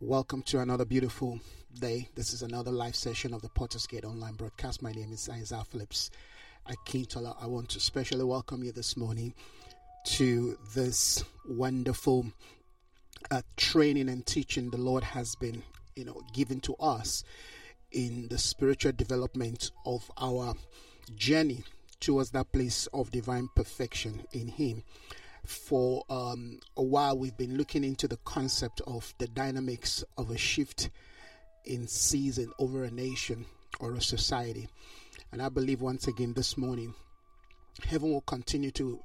Welcome to another beautiful day. This is another live session of the Potter's Gate online broadcast. My name is Isaiah Phillips Akintola. I want to specially welcome you this morning to this wonderful uh, training and teaching the Lord has been, you know, given to us in the spiritual development of our journey towards that place of divine perfection in Him. For um, a while, we've been looking into the concept of the dynamics of a shift in season over a nation or a society. And I believe once again this morning, heaven will continue to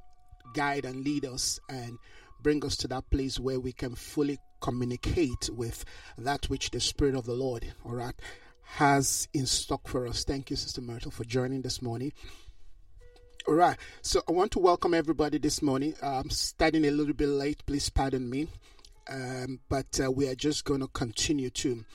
guide and lead us and bring us to that place where we can fully communicate with that which the Spirit of the Lord, all right, has in stock for us. Thank you, Sister Myrtle, for joining this morning. All right, so I want to welcome everybody this morning. I'm starting a little bit late, please pardon me. Um, but uh, we are just going to continue to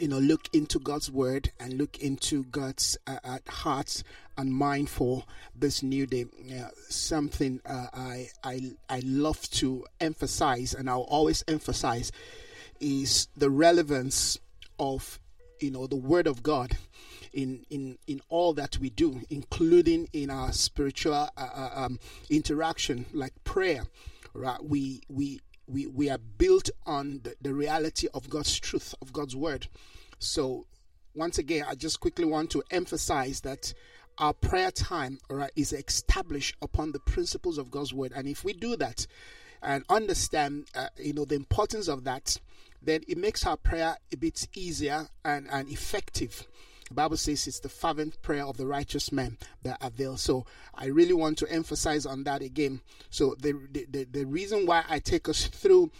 you know look into god's word and look into god's uh, uh, heart and mind for this new day uh, something I, I i love to emphasize and i'll always emphasize is the relevance of you know the word of god in in in all that we do including in our spiritual uh, uh, um, interaction like prayer right we we we, we are built on the, the reality of God's truth, of God's word. So, once again, I just quickly want to emphasize that our prayer time is established upon the principles of God's word. And if we do that and understand, uh, you know, the importance of that, then it makes our prayer a bit easier and, and effective. The Bible says it's the fervent prayer of the righteous man that avails. So I really want to emphasize on that again. So the the, the, the reason why I take us through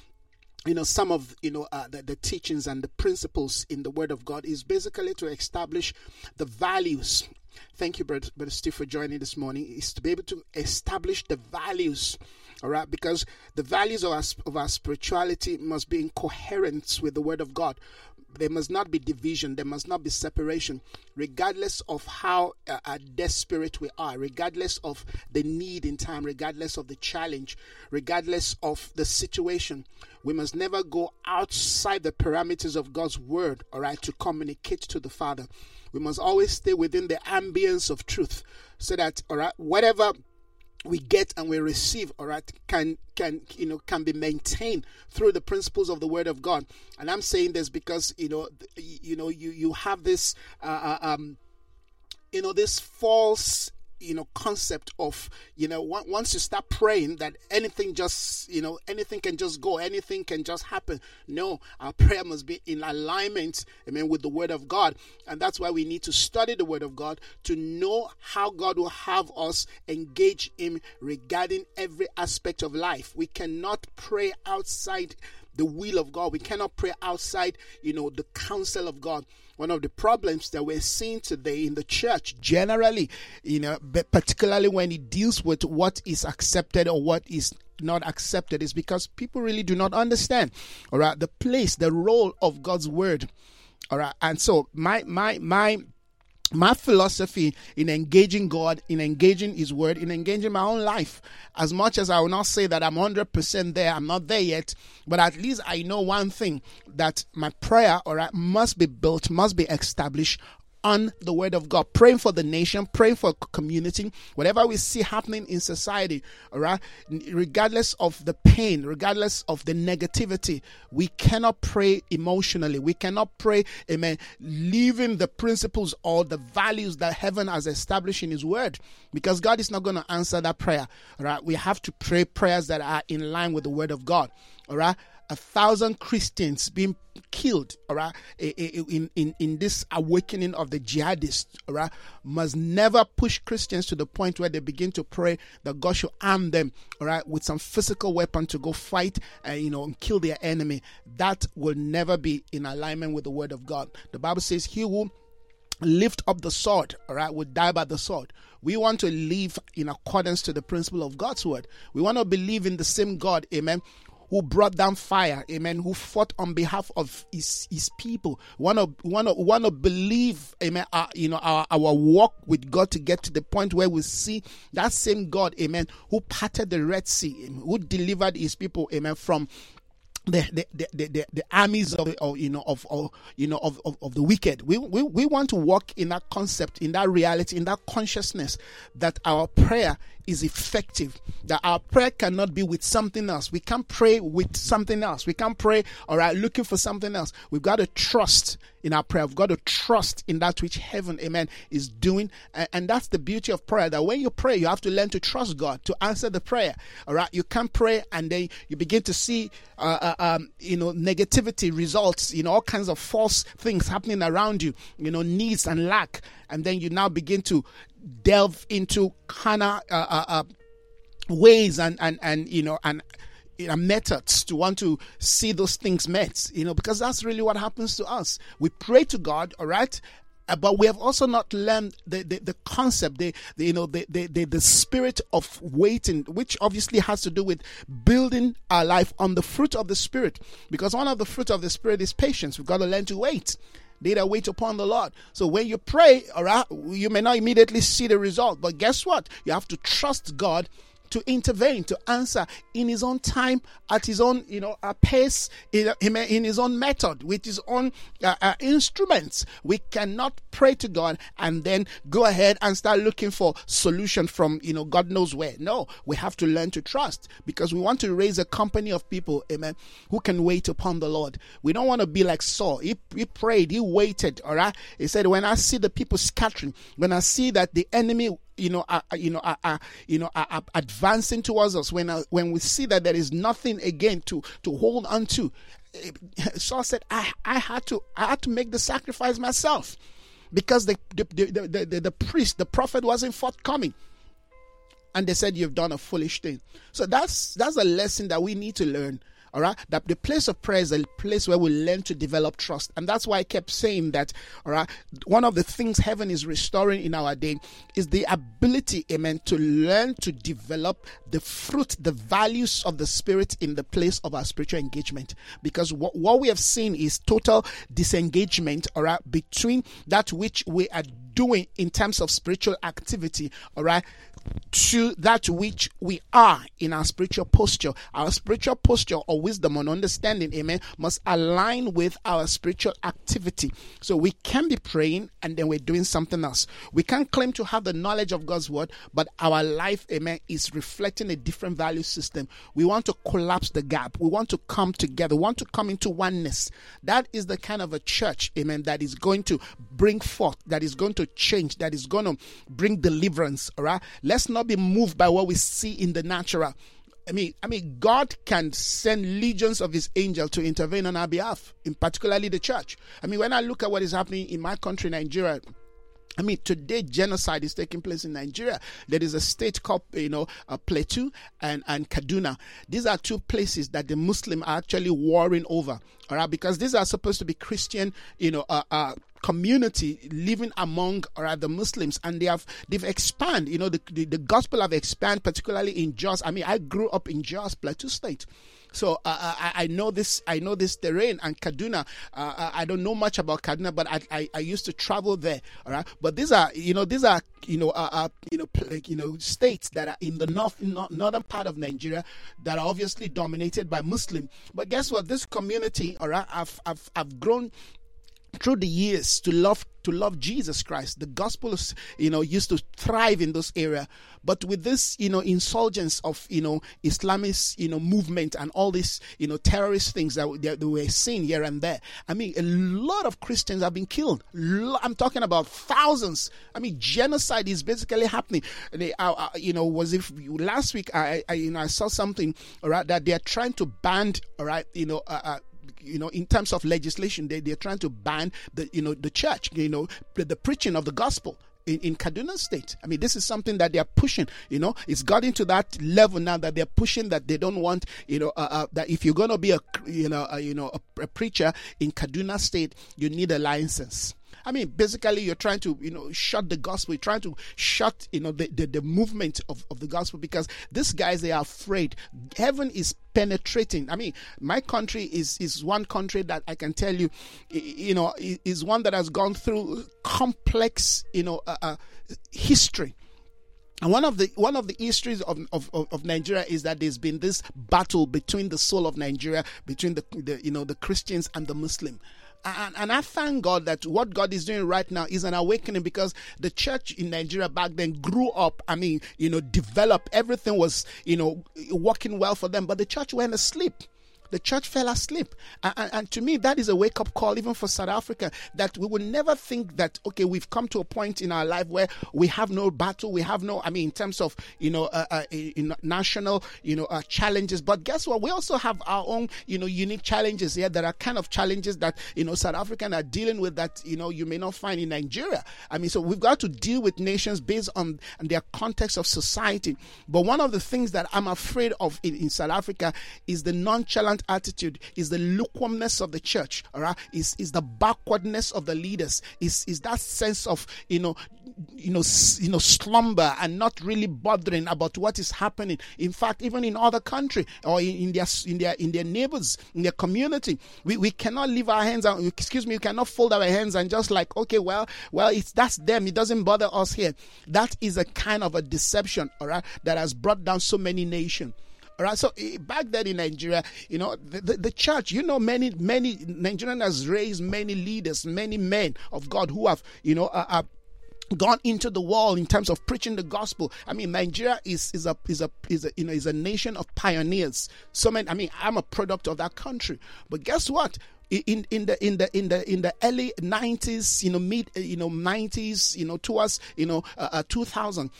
you know some of you know uh, the, the, teachings and the principles in the word of god is basically to establish the values thank you brother, brother steve for joining this morning is to be able to establish the values all right because the values of our, of our spirituality must be in coherence with the word of god there must not be division there must not be separation regardless of how uh, uh, desperate we are regardless of the need in time regardless of the challenge regardless of the situation. We must never go outside the parameters of god's word all right to communicate to the father. We must always stay within the ambience of truth so that all right whatever we get and we receive all right can can you know can be maintained through the principles of the word of god. And i'm saying this because you know you know you you have this uh, uh um you know this false you know concept of you know once you start praying that anything just you know anything can just go anything can just happen. No our prayer must be in alignment amen with the word of god. And that's why we need to study the word of god to know how god will have us engage him regarding every aspect of life. We cannot pray outside the will of God. We cannot pray outside, you know, the counsel of God. One of the problems that we're seeing today in the church, generally, you know, but particularly when it deals with what is accepted or what is not accepted, is because people really do not understand, all right, the place, the role of God's word. All right. And so my my my my philosophy in engaging God, in engaging His Word, in engaging my own life, as much as I will not say that I'm 100% there, I'm not there yet, but at least I know one thing that my prayer, all right, must be built, must be established on the word of God, praying for the nation, praying for community, whatever we see happening in society, all right, regardless of the pain, regardless of the negativity, we cannot pray emotionally. We cannot pray, amen, leaving the principles or the values that heaven has established in His word, because God is not going to answer that prayer, all right. We have to pray prayers that are in line with the word of God, all right a thousand Christians being killed, all right, in, in, in this awakening of the jihadists, all right, must never push Christians to the point where they begin to pray that God should arm them, all right, with some physical weapon to go fight and, you know, and kill their enemy. That will never be in alignment with the word of God. The Bible says, He will lift up the sword, all right, will die by the sword. We want to live in accordance to the principle of God's word. We want to believe in the same God, amen, who brought down fire, amen, who fought on behalf of his, his people. Want to want to want to believe, amen, our, you know, our, our walk with God to get to the point where we see that same God, amen, who parted the Red Sea, who delivered his people, amen, from the the, the, the, the armies of, of you know of, of you know of, of, of, the wicked. We, we we want to walk in that concept in that reality in that consciousness that our prayer is effective that our prayer cannot be with something else. We can't pray with something else. We can't pray all right looking for something else. We've got to trust in our prayer. We've got to trust in that which heaven amen is doing. And, that's the beauty of prayer that when you pray you have to learn to trust god to answer the prayer all right? You can't pray and then you begin to see uh, uh, um, you know negativity results you know all kinds of false things happening around you you know needs and lack. And then you now begin to delve into kind of uh, uh, uh, ways and and and you know and you know, methods to want to see those things met, you know, because that's really what happens to us. We pray to God, all right, uh, but we have also not learned the, the, the concept, the, the, you know, the, the, the, the spirit of waiting, which obviously has to do with building our life on the fruit of the spirit. Because one of the fruit of the spirit is patience. We've got to learn to wait. They wait upon the Lord. So when you pray, all right, you may not immediately see the result, but guess what? You have to trust God to intervene, to answer in his own time, at his own, you know, uh, pace, in, in his own method, with his own uh, uh, instruments. We cannot pray to God and then go ahead and start looking for solution from, you know, God knows where. No, we have to learn to trust because we want to raise a company of people, amen, who can wait upon the Lord. We don't want to be like Saul. He, he prayed, he waited, all right? He said, when I see the people scattering, when I see that the enemy you know, are, you know, are, are you know, are, are advancing towards us. When uh, when we see that there is nothing again to to hold on to, eh, Saul said, "I I had to I had to make the sacrifice myself." Because the the, the, the, the, the priest, the prophet wasn't forthcoming and they said you've done a foolish thing. So that's that's a lesson that we need to learn all right. That the place of prayer is a place where we learn to develop trust. And that's why I kept saying that, all right. One of the things heaven is restoring in our day is the ability, amen, to learn to develop the fruit, the values of the spirit in the place of our spiritual engagement. Because what, what we have seen is total disengagement, all right, between that which we are doing in terms of spiritual activity, all right, to that which we are in our spiritual posture. Our spiritual posture or wisdom and understanding, amen, must align with our spiritual activity. So we can be praying and then we're doing something else. We can't claim to have the knowledge of God's word, but our life, amen, is reflecting a different value system. We want to collapse the gap. We want to come together. We want to come into oneness. That is the kind of a church, amen, that is going to bring forth, that is going to change, that is going to bring deliverance. All right. Let's not be moved by what we see in the natural. I mean, I mean, God can send legions of His angels to intervene on our behalf, in particularly the church. I mean, when I look at what is happening in my country, Nigeria, I mean, today genocide is taking place in Nigeria. There is a state called, you know, uh, Plateau and, and Kaduna. These are two places that the Muslim are actually warring over. All right, because these are supposed to be Christian, you know, uh, uh, community living among or the Muslims, and they have they've expanded. You know, the, the, the gospel have expanded, particularly in Jos. I mean, I grew up in Jos, Plateau State. So uh, uh, I, I, know this. I know this terrain and Kaduna. Uh, uh, I don't know much about Kaduna, but I, I, I, used to travel there. All right. But these are you know these are you know uh, uh you know you know states that are in the north northern part of Nigeria that are obviously dominated by Muslim. But guess what? This community, all right, I've I've, I've grown through the years to love to love Jesus Christ. The gospel, you know, used to thrive in this area, but with this, you know, insurgence of you know Islamist, you know, movement and all these, you know, terrorist things that, that we're seeing here and there. I mean, a lot of Christians have been killed. I'm talking about thousands. I mean, genocide is basically happening. They, uh, you know, was if last week I, I, you know, I saw something, all right, that they are trying to ban, all right, you know. Uh, uh you know, in terms of legislation, they, they're trying to ban the, you know, the church, you know, the, the preaching of the gospel. In, in Kaduna State. I mean, this is something that they're pushing. You know, it's gotten to that level now that they're pushing that they don't want. You know, uh, uh, that if you're going to be a you know a, you know a, a preacher in Kaduna State, you need a license. I mean, basically, you're trying to, you know, shut the gospel, you're trying to shut, you know, the, the, the movement of, of the gospel because these guys, they are afraid. Heaven is penetrating. I mean, my country is, is one country that I can tell you, you know, is one that has gone through complex, you know, uh, uh, history And one of the one of the histories of, of, of Nigeria is that there's been this battle between the soul of Nigeria, between the, the you know the Christians and the Muslim. And, and, I thank God that what God is doing right now is an awakening because the church in Nigeria back then grew up. I mean, you know, developed. Everything was, you know, working well for them, but the church went asleep the church fell asleep. And, and, and, to me, that is a wake up call, even for South Africa, that we will never think that, okay, we've come to a point in our life where we have no battle, we have no, I mean, in terms of, you know, uh, uh, national, you know, uh, challenges. But guess what? We also have our own, you know, unique challenges here There are kind of challenges that, you know, South African are dealing with that, you know, you may not find in Nigeria. I mean, so we've got to deal with nations based on, on their context of society. But one of the things that I'm afraid of in, in South Africa is the nonchalant attitude, is the lukewarmness of the church, all right? Is is the backwardness of the leaders, is is that sense of you know you know you know slumber and not really bothering about what is happening. In fact, even in other country or in, in their in their in their neighbors, in their community, we, we cannot leave our hands and excuse me, we cannot fold our hands and just like, okay, well, well, it's that's them. It doesn't bother us here. That is a kind of a deception, all right, that has brought down so many nations. Right. So back then in Nigeria, you know, the, the, the, church, you know, many, many, Nigerian has raised many leaders, many men of God who have, you know, uh, uh, gone into the world in terms of preaching the gospel. I mean, Nigeria is is a is a is a you know is a nation of pioneers. So many. I mean, I'm a product of that country. But guess what? In, in the in the in the in the early 90s you know mid you know 90s you know towards you know uh, uh 2000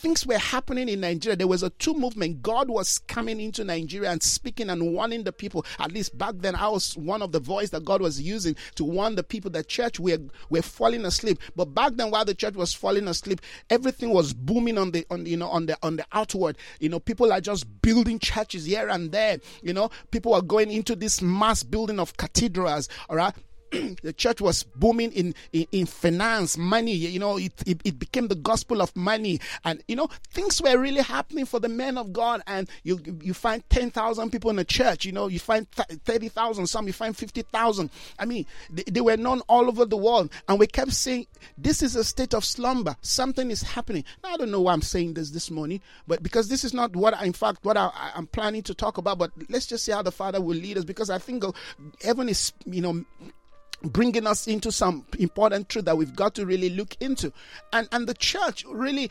things were happening in Nigeria. There was a two movement. God was coming into Nigeria and speaking and warning the people. At least back then, I was one of the voice that God was using to warn the people that church were were falling asleep. But back then, while the church was falling asleep, everything was booming on the on you know on the on the outward. You know, people are just building churches here and there. You know, people are going into this mass building of cathedrals. All right, the church was booming in, in, in, finance, money. You know, it, it, it, became the gospel of money. And, you know, things were really happening for the men of God. And you you find 10,000 people in a church. You know, you find 30,000, some you find 50,000. I mean, they, they were known all over the world. And we kept saying, this is a state of slumber. Something is happening. Now, I don't know why I'm saying this this morning, but because this is not what, I, in fact, what I, I'm planning to talk about. But let's just see how the Father will lead us because I think uh, heaven is, you know, bringing us into some important truth that we've got to really look into. And and the church really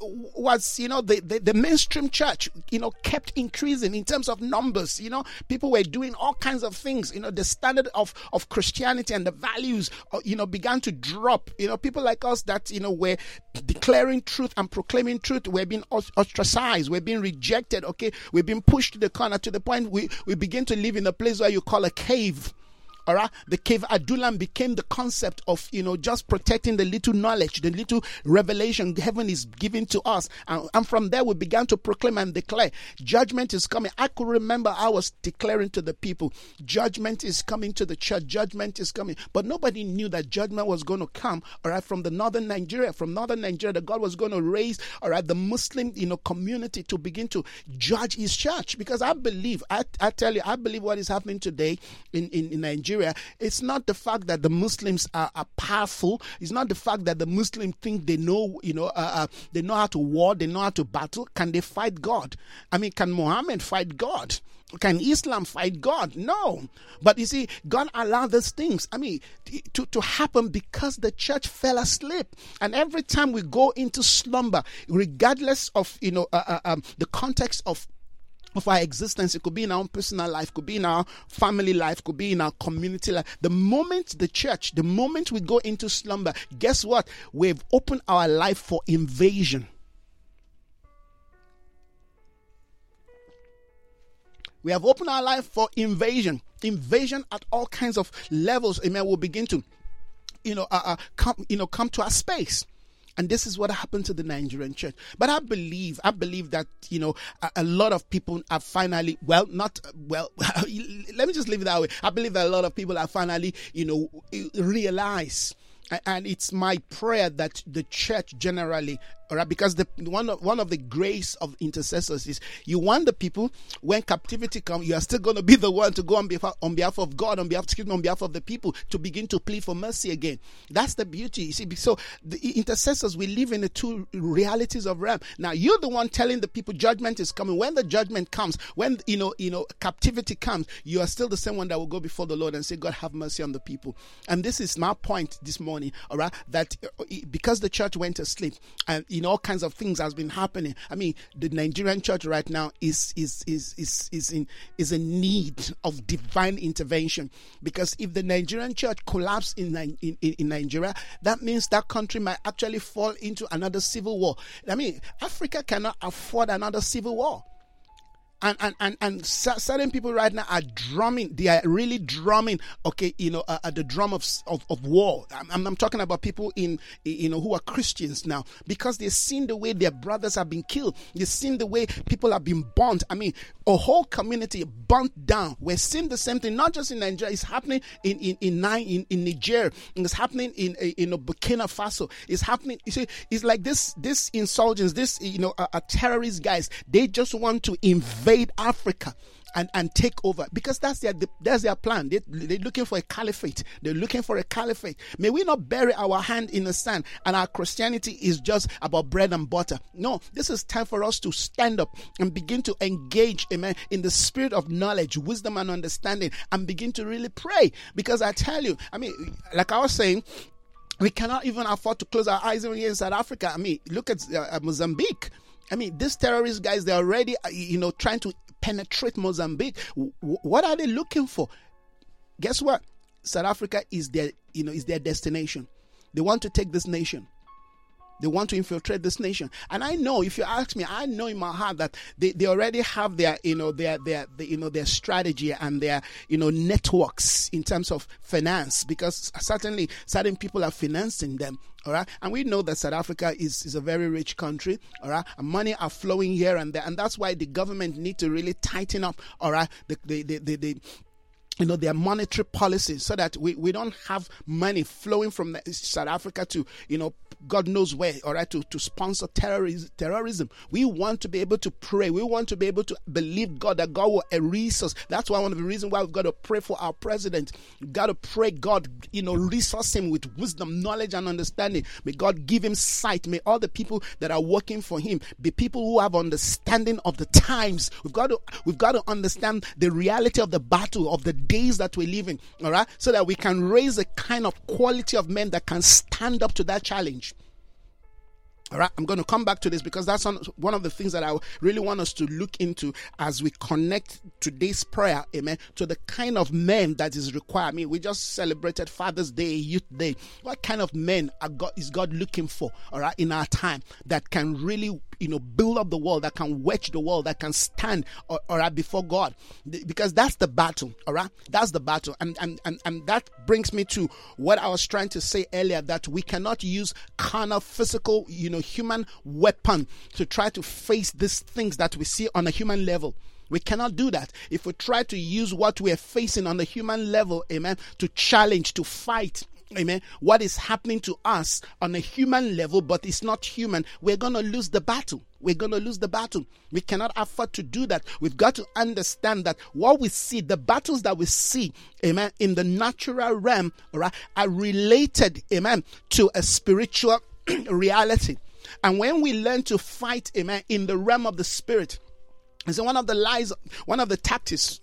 was you know the, the, the mainstream church you know kept increasing in terms of numbers you know. People were doing all kinds of things you know. The standard of of christianity and the values uh, you know began to drop. You know people like us that you know were declaring truth and proclaiming truth we're being ostracized we're being rejected okay? We're being pushed to the corner to the point we we begin to live in a place where you call a cave all right, the cave Adullam became the concept of you know just protecting the little knowledge, the little revelation heaven is giving to us, and, and from there we began to proclaim and declare judgment is coming. I could remember I was declaring to the people, judgment is coming to the church, judgment is coming, but nobody knew that judgment was going to come. All right, from the northern Nigeria, from northern Nigeria, that God was going to raise all right the Muslim you know community to begin to judge His church. Because I believe I, I tell you I believe what is happening today in in, in Nigeria Nigeria, it's not the fact that the Muslims are, are powerful. It's not the fact that the Muslims think they know, you know, uh, uh, they know how to war, they know how to battle. Can they fight God? I mean, can Muhammad fight God? Can Islam fight God? No. But you see, God allowed these things, I mean, to, to happen because the church fell asleep. And every time we go into slumber, regardless of, you know, uh, uh um, the context of of our existence. It could be in our own personal life, could be in our family life, could be in our community life. The moment the church, the moment we go into slumber, guess what? We've opened our life for invasion. We have opened our life for invasion, invasion at all kinds of levels. Amen. Will begin to, you know, uh, uh, come, you know, come to our space. And this is what happened to the Nigerian church. But I believe, I believe that, you know, a, a lot of people are finally, well, not, well, let me just leave it that way. I believe that a lot of people are finally, you know, realize and it's my prayer that the church generally All right, because the one of one of the grace of intercessors is you want the people when captivity comes, you are still going to be the one to go on behalf on behalf of God, on behalf me, on behalf of the people to begin to plead for mercy again. That's the beauty. You see, so the intercessors we live in the two realities of realm. Now you're the one telling the people judgment is coming. When the judgment comes, when you know you know captivity comes, you are still the same one that will go before the Lord and say, God have mercy on the people. And this is my point this morning. All right, that uh, because the church went to sleep and know all kinds of things has been happening. I mean, the Nigerian church right now is is is is is in is in need of divine intervention because if the Nigerian church collapse in in, in, in Nigeria, that means that country might actually fall into another civil war. I mean, Africa cannot afford another civil war and and and, and certain people right now are drumming they are really drumming okay you know uh, at the drum of, of, of war. I'm, I'm, talking about people in you know who are christians now. Because they've seen the way their brothers have been killed. They've seen the way people have been burnt. I mean a whole community burnt down. We're seeing the same thing not just in nigeria. It's happening in in in, in, in niger. It's happening in in burkina faso. It's happening you see it's like this this insurgents this you know uh, uh, terrorist guys they just want to invade invade Africa and, and take over because that's their that's their plan. They, they're looking for a caliphate. They're looking for a caliphate. May we not bury our hand in the sand and our Christianity is just about bread and butter. No, this is time for us to stand up and begin to engage, amen, in the spirit of knowledge, wisdom, and understanding and begin to really pray. Because I tell you, I mean, like I was saying, we cannot even afford to close our eyes in South Africa. I mean, look at uh, Mozambique. I mean, these terrorist guys, they're already, uh, you know, trying to penetrate Mozambique. what are they looking for? Guess what? South Africa is their, you know, is their destination. They want to take this nation. They want to infiltrate this nation. And I know, if you ask me, I know in my heart that they, they already have their, you know, their, their, their, you know, their strategy and their, you know, networks in terms of finance because certainly certain people are financing them. All right. And we know that South Africa is, is a very rich country. All right. And money are flowing here and there. And that's why the government need to really tighten up. All right. The, the, the, the, the you know their monetary policy so that we, we don't have money flowing from South Africa to you know God knows where, all right, to, to sponsor terrorism. We want to be able to pray. We want to be able to believe God that God will resource. That's why one of the reasons why we've got to pray for our president. We've got to pray God, you know, resource him with wisdom, knowledge, and understanding. May God give him sight. May all the people that are working for him be people who have understanding of the times. We've got to we've got to understand the reality of the battle of the days that we live in, all right, so that we can raise a kind of quality of men that can stand up to that challenge. All right, I'm going to come back to this because that's one of the things that I really want us to look into as we connect today's prayer, amen, to the kind of men that is required. I mean, we just celebrated Father's Day, Youth Day. What kind of men God, is God looking for, all right, in our time that can really you know, build up the wall, that can wedge the wall, that can stand uh, all right before God. Because that's the battle, all right? That's the battle. And, and, and, and that brings me to what I was trying to say earlier that we cannot use carnal, physical, you know, human weapon to try to face these things that we see on a human level. We cannot do that. If we try to use what we are facing on the human level, amen, to challenge, to fight, amen, what is happening to us on a human level, but it's not human, we're going to lose the battle. We're going to lose the battle. We cannot afford to do that. We've got to understand that what we see, the battles that we see, amen, in the natural realm, right, are related, amen, to a spiritual reality. And when we learn to fight, amen, in the realm of the spirit, so one of the lies, one of the tactics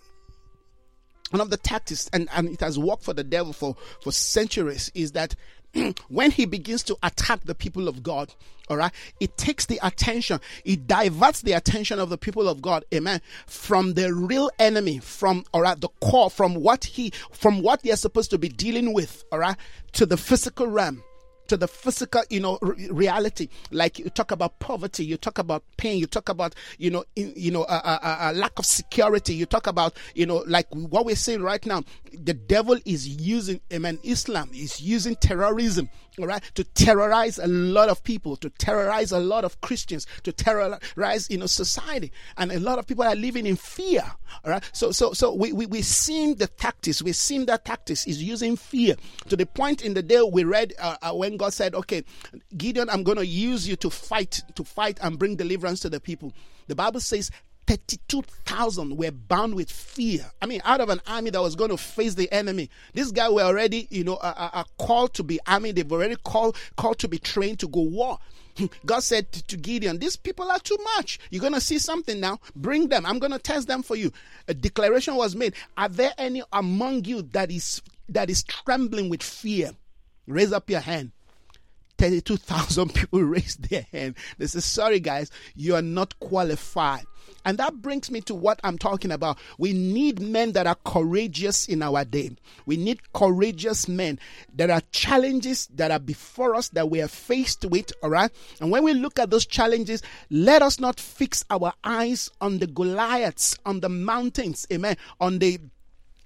one of the tactics, and, and it has worked for the devil for, for centuries, is that when he begins to attack the people of God, all right, it takes the attention, it diverts the attention of the people of God, amen, from the real enemy, from all right, the core, from what he from what they're supposed to be dealing with, all right, to the physical realm to the physical, you know, re- reality. Like you talk about poverty, you talk about pain, you talk about, you know, in, you know, a, a, a, lack of security. You talk about, you know, like what we're seeing right now. The devil is using, amen, Islam is using terrorism, all right, to terrorize a lot of people, to terrorize a lot of Christians, to terrorize, you know, society. And a lot of people are living in fear, all right. So, so, so we, we, we've seen the tactics, we've seen that tactics is using fear to the point in the day we read uh, uh, when God said, okay, Gideon, I'm going to use you to fight, to fight and bring deliverance to the people. The Bible says 32,000 were bound with fear. I mean, out of an army that was going to face the enemy, this guy were already, you know, a called to be army. They've already called, called to be trained to go war. God said to Gideon, These people are too much. You're going to see something now. Bring them. I'm going to test them for you. A declaration was made. Are there any among you that is that is trembling with fear? Raise up your hand. 32,000 people raised their hand. They said, Sorry, guys, you are not qualified. And that brings me to what I'm talking about. We need men that are courageous in our day. We need courageous men. There are challenges that are before us that we are faced with, all right? And when we look at those challenges, let us not fix our eyes on the Goliaths, on the mountains, amen, on the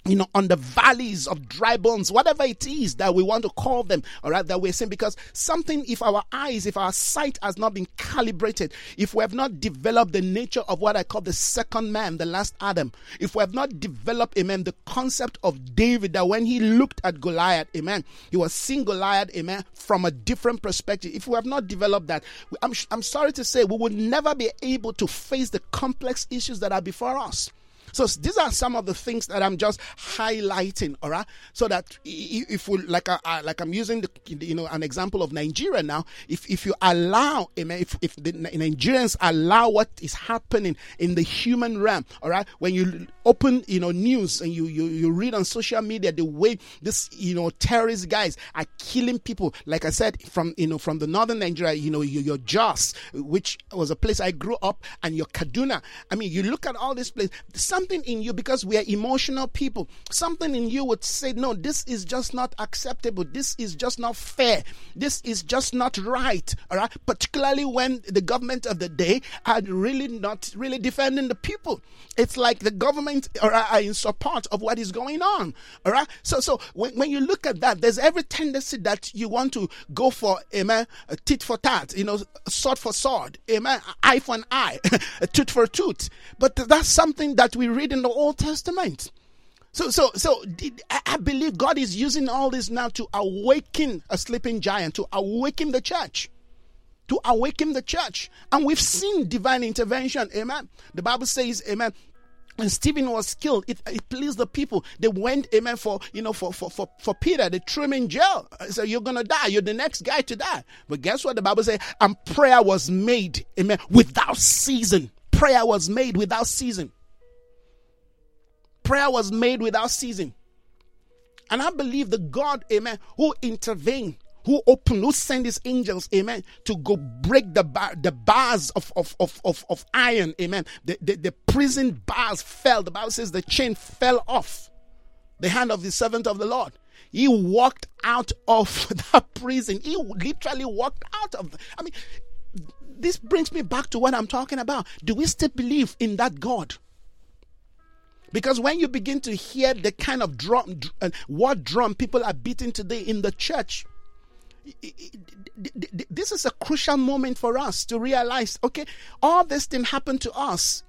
you know, on the valleys of dry bones, whatever it is that we want to call them, all right, that we're saying, because something, if our eyes, if our sight has not been calibrated, if we have not developed the nature of what I call the second man, the last Adam, if we have not developed, amen, the concept of David, that when he looked at Goliath, amen, he was seeing Goliath, amen, from a different perspective. If we have not developed that, I'm, I'm sorry to say, we will never be able to face the complex issues that are before us. So these are some of the things that I'm just highlighting, all right? So that if we like, uh, like I'm using the, you know, an example of Nigeria now. If if you allow, if if the Nigerians allow what is happening in the human realm, all right, when you open, you know, news and you you you read on social media the way this, you know, terrorist guys are killing people. Like I said, from you know from the northern Nigeria, you know, your, your Jos, which was a place I grew up, and your Kaduna. I mean, you look at all these places. Some something in you, because we are emotional people, something in you would say, No, this is just not acceptable. This is just not fair. This is just not right. All right. Particularly when the government of the day are really not really defending the people. It's like the government are, in support of what is going on. All right. So, so when, when you look at that, there's every tendency that you want to go for, amen, tit for tat, you know, sword for sword, amen, eye for an eye, tooth for tooth. But that's something that we read in the Old Testament. So, so, so I believe God is using all this now to awaken a sleeping giant, to awaken the church, to awaken the church. And we've seen divine intervention. Amen. The Bible says, Amen. When Stephen was killed, it, it pleased the people. They went, amen, for you know, for for for, for Peter. They threw him in jail. Uh, so you're gonna die. You're the next guy to die. But guess what? The Bible says, and prayer was made, amen, without season. Prayer was made without season prayer was made without ceasing. And I believe the God, amen, who intervened, who opened, who sent his angels, amen, to go break the bar, the bars of, of, of, of, of iron, amen. The, the, the prison bars fell. The Bible says the chain fell off the hand of the servant of the Lord. He walked out of that prison. He literally walked out of. The, I mean, this brings me back to what I'm talking about. Do we still believe in that God? Because when you begin to hear the kind of drum, what drum people are beating today in the church, this is a crucial moment for us to realize okay, all this thing happened to us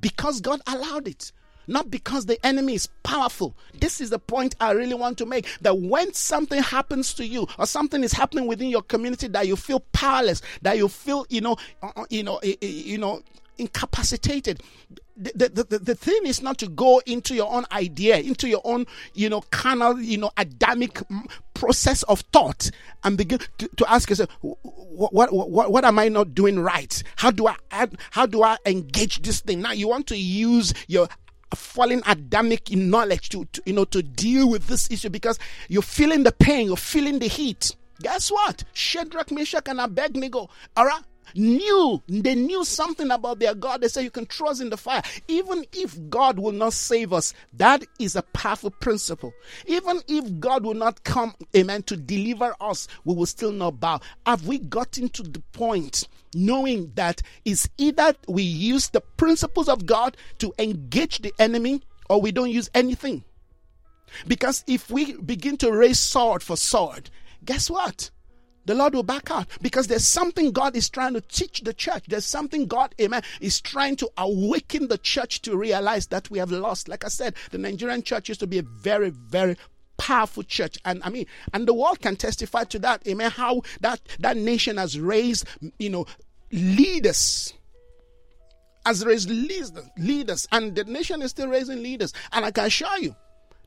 because God allowed it, not because the enemy is powerful. This is the point I really want to make that when something happens to you or something is happening within your community that you feel powerless, that you feel, you know, uh, uh, you know, you know, incapacitated. The, the, the, the thing is not to go into your own idea, into your own, you know, carnal, you know, Adamic process of thought and begin to, to ask yourself, what, what, what, what am I not doing right? How do I, how do I engage this thing? Now you want to use your falling Adamic knowledge to, to, you know to deal with this issue because you're feeling the pain, you're feeling the heat. Guess what? Shadrach, Meshach, and Abednego, all right, knew they knew something about their God. They say you can trust in the fire. Even if God will not save us, that is a powerful principle. Even if God will not come, amen, to deliver us, we will still not bow. Have we gotten to the point knowing that it's either we use the principles of God to engage the enemy or we don't use anything? Because if we begin to raise sword for sword, guess what? The Lord will back out because there's something God is trying to teach the church. There's something God, amen, is trying to awaken the church to realize that we have lost. Like I said, the Nigerian church used to be a very, very powerful church and i mean and the world can testify to that amen how that that nation has raised you know leaders has raised leaders and the nation is still raising leaders and i can assure you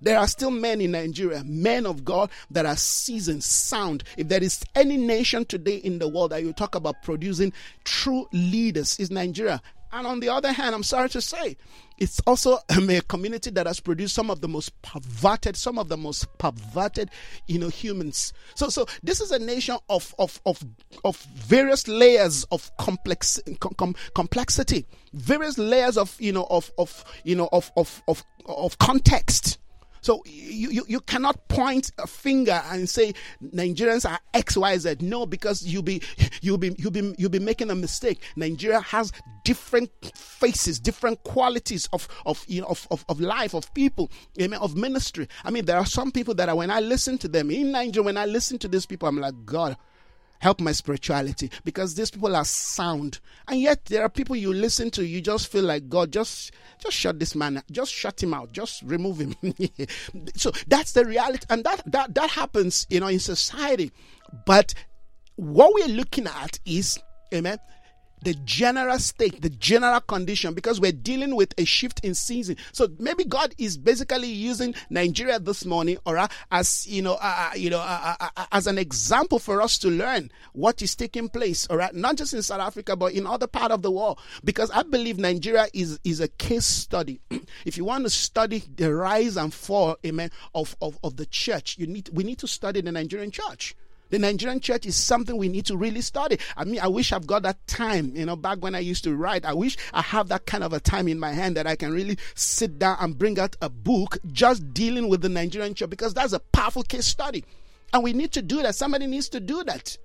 there are still men in Nigeria, men of God that are seasoned, sound. If there is any nation today in the world that you talk about producing true leaders, is Nigeria. And on the other hand, I'm sorry to say, it's also um, a community that has produced some of the most perverted, some of the most perverted, you know, humans. So, so this is a nation of of of of various layers of complex com, complexity, various layers of you know of of you know of of of of context. So you, you, you cannot point a finger and say Nigerians are X, Y, Z. No, because you'll be you'll be you'll be you'll be making a mistake. Nigeria has different faces, different qualities of of you know of, of, of life, of people, amen, of ministry. I mean, there are some people that are, when I listen to them in Nigeria, when I listen to these people, I'm like, God, help my spirituality. Because these people are sound. And yet there are people you listen to you just feel like god just just shut this man just shut him out just remove him. So that's the reality. And that that that happens you know in society. But what we're looking at is amen the general state, the general condition, because we're dealing with a shift in season. So maybe God is basically using Nigeria this morning, or as you know, uh, you know, uh, uh, as an example for us to learn what is taking place, all right, not just in South Africa but in other part of the world. Because I believe Nigeria is is a case study. if you want to study the rise and fall, amen, of, of of the church, you need we need to study the Nigerian church. The Nigerian church is something we need to really study. I mean, I wish I've got that time, you know, back when I used to write. I wish I have that kind of a time in my hand that I can really sit down and bring out a book just dealing with the Nigerian church because that's a powerful case study. And we need to do that. Somebody needs to do that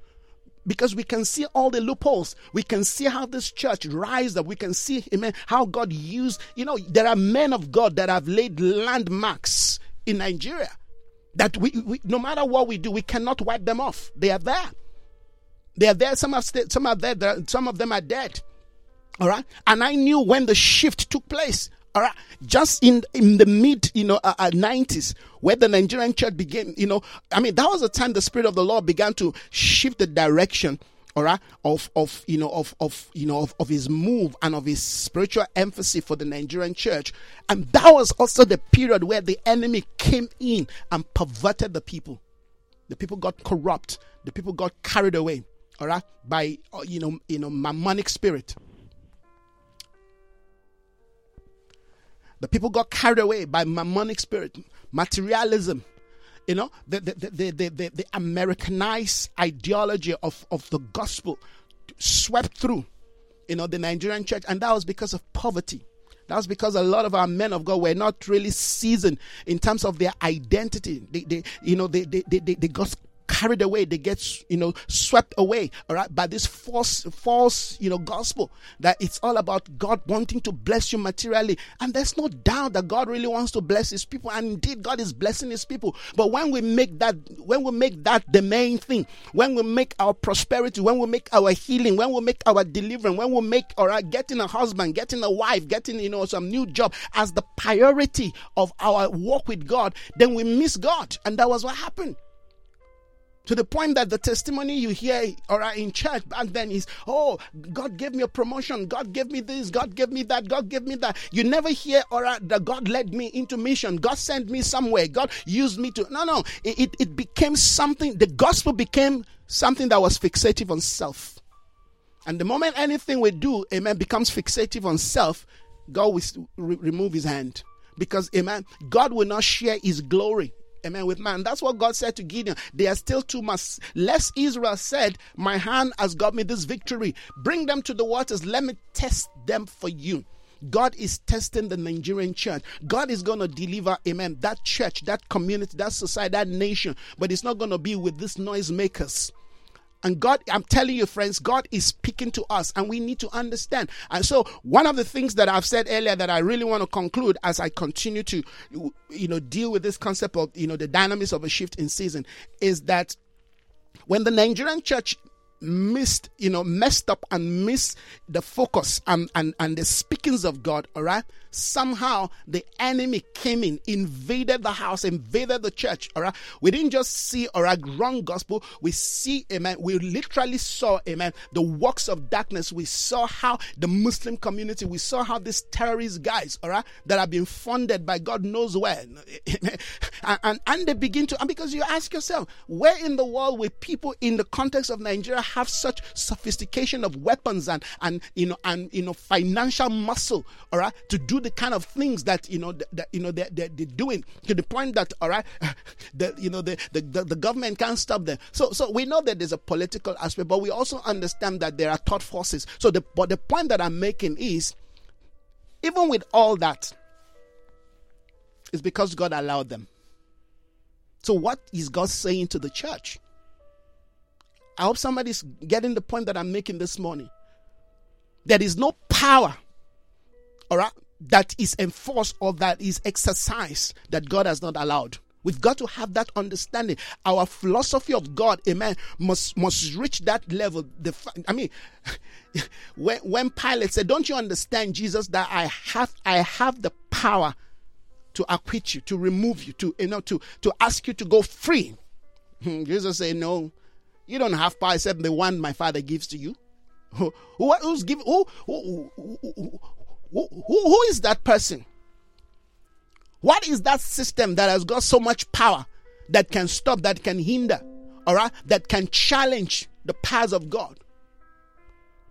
because we can see all the loopholes. We can see how this church rise up. We can see, amen, how God used, you know, there are men of God that have laid landmarks in Nigeria that we, we, no matter what we do, we cannot wipe them off. They are there. They are there. Some are st- some are there. Some of them are dead. All right. And I knew when the shift took place. All right, just in in the mid, you know, uh, 90s, uh, where the Nigerian church began, you know, I mean, that was the time the Spirit of the Lord began to shift the direction all right of of you know of of you know of, of his move and of his spiritual emphasis for the nigerian church. And that was also the period where the enemy came in and perverted the people. The people got corrupt. The people got carried away all right by uh, you know you know mammonic spirit. The people got carried away by mammonic spirit materialism you know, the, the, the, the, the, the Americanized ideology of, of the gospel swept through, you know, the Nigerian church. And that was because of poverty. That was because a lot of our men of God were not really seasoned in terms of their identity. They, they you know, they, they, they, they got carried away. They get you know swept away all right by this false false you know gospel that it's all about god wanting to bless you materially. And there's no doubt that god really wants to bless his people. And indeed god is blessing his people. But when we make that when we make that the main thing when we make our prosperity when we make our healing when we make our deliverance when we make all right getting a husband getting a wife getting you know some new job as the priority of our walk with god then we miss god. And that was what happened to the point that the testimony you hear all right in church back then is oh god gave me a promotion god gave me this god gave me that god gave me that. You never hear right that god led me into mission. God sent me somewhere. God used me to no no. It, it, it became something the gospel became something that was fixative on self. And the moment anything we do amen becomes fixative on self god will re- remove his hand. Because amen god will not share his glory Amen. With man. That's what God said to Gideon. They are still too much. Less Israel said, My hand has got me this victory. Bring them to the waters. Let me test them for you. God is testing the Nigerian church. God is going to deliver, amen, that church, that community, that society, that nation. But it's not going to be with these noisemakers. And God, I'm telling you, friends, God is speaking to us and we need to understand. And so, one of the things that I've said earlier that I really want to conclude as I continue to, you know, deal with this concept of, you know, the dynamics of a shift in season is that when the Nigerian church missed, you know, messed up and missed the focus and, and, and the speakings of God, all right? Somehow the enemy came in, invaded the house, invaded the church, all right? We didn't just see, all right, wrong gospel. We see, amen, we literally saw, amen, the works of darkness. We saw how the Muslim community, we saw how these terrorist guys, all right, that have been funded by God knows where, and, and, and they begin to, and because you ask yourself, where in the world will people in the context of Nigeria have such sophistication of weapons and and you know and you know financial muscle, all right, to do the kind of things that you know that you know they're, they're, they're doing to the point that all right, the you know the, the the government can't stop them. So so we know that there's a political aspect, but we also understand that there are thought forces. So the but the point that I'm making is, even with all that, it's because God allowed them. So, what is God saying to the church? I hope somebody's getting the point that I'm making this morning. There is no power, all right, that is enforced or that is exercised that God has not allowed. We've got to have that understanding. Our philosophy of God, amen, must must reach that level. The, I mean, when when Pilate said, "Don't you understand, Jesus, that I have I have the power to acquit you, to remove you, to you know, to to ask you to go free," hmm, Jesus said, "No, you don't have power except the one my father gives to you. Who, who's give, who, who, who, who, who is that person? What is that system that has got so much power that can stop, that can hinder, all right, that can challenge the powers of God?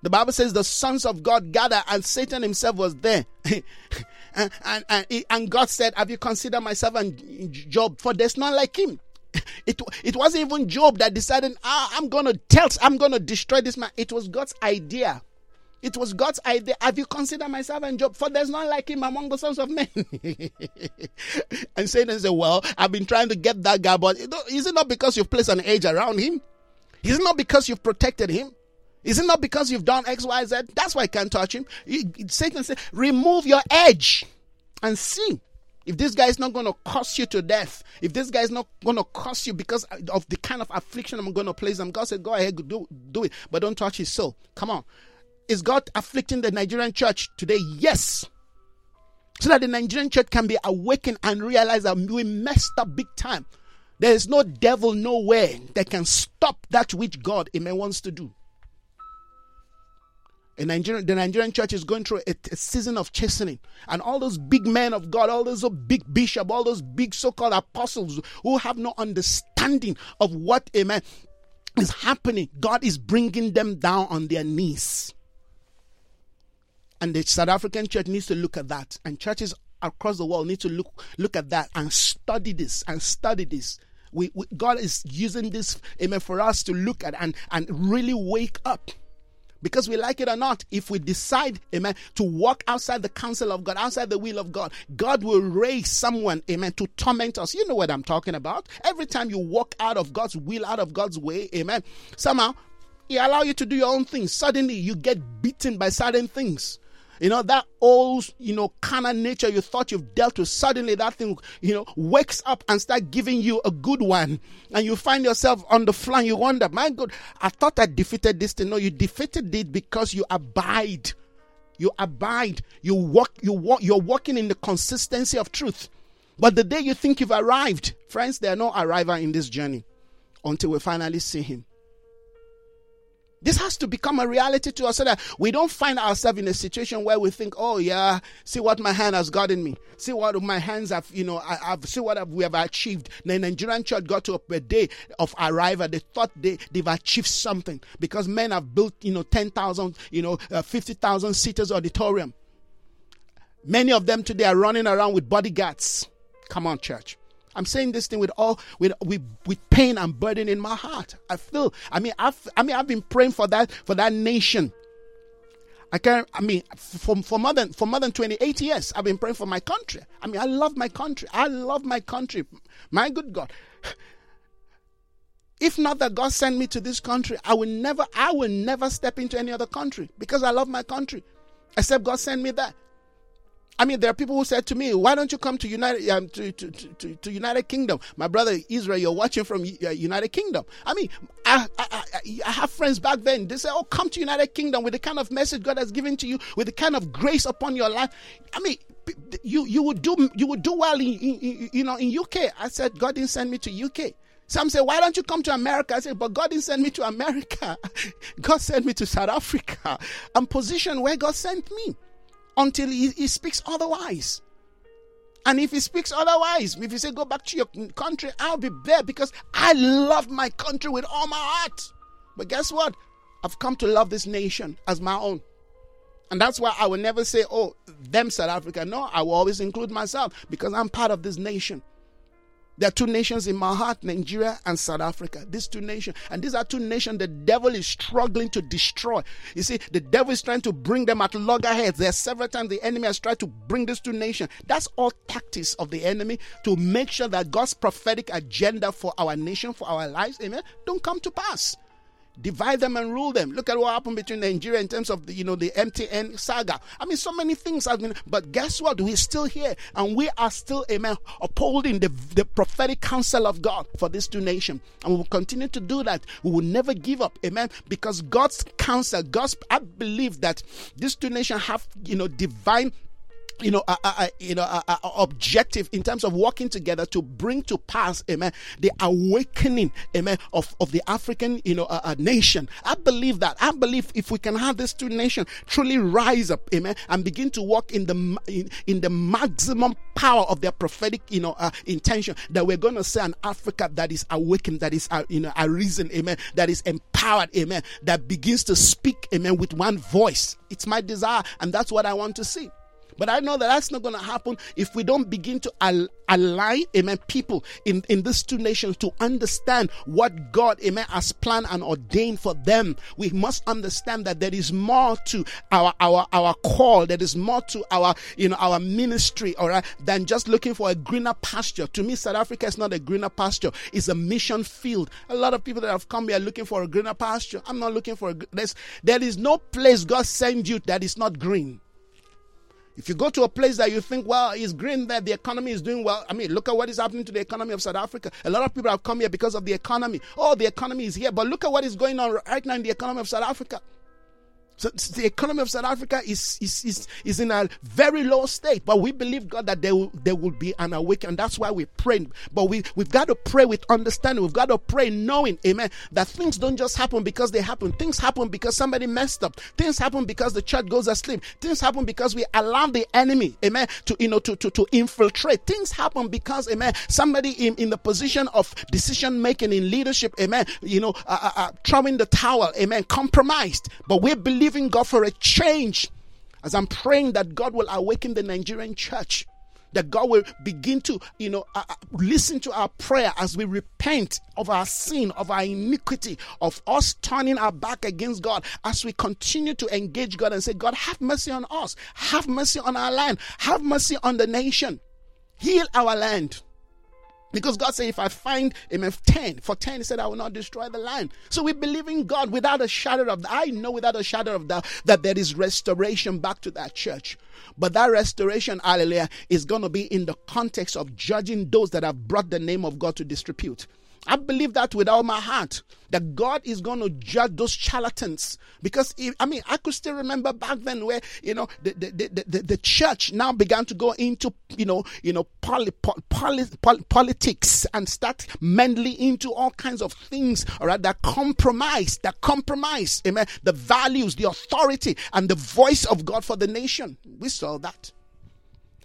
The Bible says the sons of God gather, and Satan himself was there. and, and, and, and God said, Have you considered myself and Job? For there's none like him. It, it wasn't even Job that decided, ah, I'm going to tell, I'm going to destroy this man. It was God's idea. It was God's idea. Have you considered myself and Job? For there's none like him among the sons of men. and Satan said, Well, I've been trying to get that guy, but is it not because you've placed an edge around him? Is it not because you've protected him? Is it not because you've done X, Y, Z? That's why I can't touch him. Satan said, Remove your edge and see if this guy is not going to cost you to death, if this guy is not going to cost you because of the kind of affliction I'm going to place him, God said, go ahead, do, do it, but don't touch his soul. Come on. Is God afflicting the Nigerian church today? Yes. So that the Nigerian church can be awakened and realize that we messed up big time. There is no devil nowhere that can stop that which God, amen, wants to do. Nigerian, the Nigerian church is going through a, a, season of chastening. And all those big men of God, all those big bishop, all those big so-called apostles who have no understanding of what, amen, is happening. God is bringing them down on their knees. And the South African church needs to look at that. And churches across the world need to look, look at that and study this and study this. We, we, God is using this, amen, for us to look at and, and really wake up because we like it or not, if we decide, amen, to walk outside the counsel of God, outside the will of God, God will raise someone, amen, to torment us. You know what I'm talking about. Every time you walk out of God's will, out of God's way, amen, somehow He allow you to do your own things. Suddenly you get beaten by certain things. You know, that old, you know, kind of nature you thought you've dealt with, suddenly that thing, you know, wakes up and start giving you a good one. And you find yourself on the floor and you wonder, my God, I thought I defeated this thing. No, you defeated it because you abide. You abide. You walk, you walk, you're walking in the consistency of truth. But the day you think you've arrived, friends, there are no arrival in this journey until we finally see him. This has to become a reality to us so that we don't find ourselves in a situation where we think, oh, yeah, see what my hand has gotten me. See what my hands have, you know, I, have see what we have achieved. The Nigerian church got to a day of arrival. They thought they, they've achieved something because men have built, you know, 10,000, you know, uh, 50,000 seaters auditorium. Many of them today are running around with bodyguards. Come on, church. I'm saying this thing with all with with, with pain and burden in my heart. I feel. I mean, I've I mean I've been praying for that for that nation. I can't. I mean for, for more than for more than 28 years I've been praying for my country. I mean I love my country. I love my country. My good God. If not that God sent me to this country, I will never, I will never step into any other country because I love my country. Except God sent me there. I mean, there are people who said to me, "Why don't you come to United um, to, to, to, to, United Kingdom?" My brother Israel, you're watching from uh, United Kingdom. I mean, I, I, I have friends back then. They say, "Oh, come to United Kingdom with the kind of message God has given to you, with the kind of grace upon your life." I mean, you you would do you would do well in, in you know in UK. I said, God didn't send me to UK. Some say, Why don't you come to America? I said, But God didn't send me to America. God sent me to South Africa. I'm positioned where God sent me until he, he speaks otherwise. And if he speaks otherwise, if he say go back to your country, I'll be there because I love my country with all my heart. But guess what? I've come to love this nation as my own. And that's why I will never say, oh, them South Africa. No, I will always include myself because I'm part of this nation. There are two nations in my heart Nigeria and South Africa. These two nations. And these are two nations the devil is struggling to destroy. You see, the devil is trying to bring them at loggerheads. There are several times the enemy has tried to bring these two nations. That's all tactics of the enemy to make sure that God's prophetic agenda for our nation, for our lives, amen, don't come to pass divide them and rule them. Look at what happened between Nigeria in terms of the, you know the MTN saga. I mean, so many things have been, but guess what? We're still here, and we are still, amen, upholding the, the prophetic counsel of God for this two nations, and we will continue to do that. We will never give up, amen, because God's counsel, God's, I believe that these two nations have, you know, divine you know, a, you know, objective in terms of working together to bring to pass, amen, the awakening, amen, of, of the African, you know, nation. I believe that. I believe if we can have these two nations truly rise up, amen, and begin to walk in the in, in the maximum power of their prophetic, you know, uh, intention, that we're going to see an Africa that is awakened, that is, uh, you know, arisen, amen, that is empowered, amen, that begins to speak, amen, with one voice. It's my desire, and that's what I want to see. But I know that that's not going to happen if we don't begin to al- align, amen, people in, in these two nations to understand what God, amen, has planned and ordained for them. We must understand that there is more to our, our, our call. There is more to our, you know, our ministry, all right, than just looking for a greener pasture. To me, South Africa is not a greener pasture. It's a mission field. A lot of people that have come here looking for a greener pasture. I'm not looking for a, there's, there is no place God sends you that is not green. If you go to a place that you think, well, it's green there, the economy is doing well. I mean, look at what is happening to the economy of South Africa. A lot of people have come here because of the economy. Oh, the economy is here. But look at what is going on right now in the economy of South Africa. So the economy of South Africa is, is, is, is in a very low state, but we believe God that there will, there will be an awakening. That's why we pray. But we, we've got to pray with understanding. We've got to pray knowing, amen, that things don't just happen because they happen. Things happen because somebody messed up. Things happen because the church goes asleep. Things happen because we allow the enemy, amen, to, you know, to, to, to infiltrate. Things happen because, amen, somebody in, in the position of decision making in leadership, amen, you know, uh, uh, uh, throwing the towel, amen, compromised. But we believe believing God for a change as I'm praying that God will awaken the Nigerian church. That God will begin to, you know, uh, uh, listen to our prayer as we repent of our sin, of our iniquity, of us turning our back against God, as we continue to engage God and say, God, have mercy on us, have mercy on our land, have mercy on the nation, heal our land. Because God said, if I find him 10, for 10, he said, I will not destroy the land. So we believe in God without a shadow of I know without a shadow of doubt that there is restoration back to that church. But that restoration, hallelujah, is going to be in the context of judging those that have brought the name of God to disrepute. I believe that with all my heart that God is going to judge those charlatans. Because, if, I mean, I could still remember back then where, you know, the, the, the, the, church now began to go into, you know, you know, poly, poly, poly, politics and start mentally into all kinds of things, all right, that compromise, that compromise, amen, the values, the authority, and the voice of God for the nation. We saw that.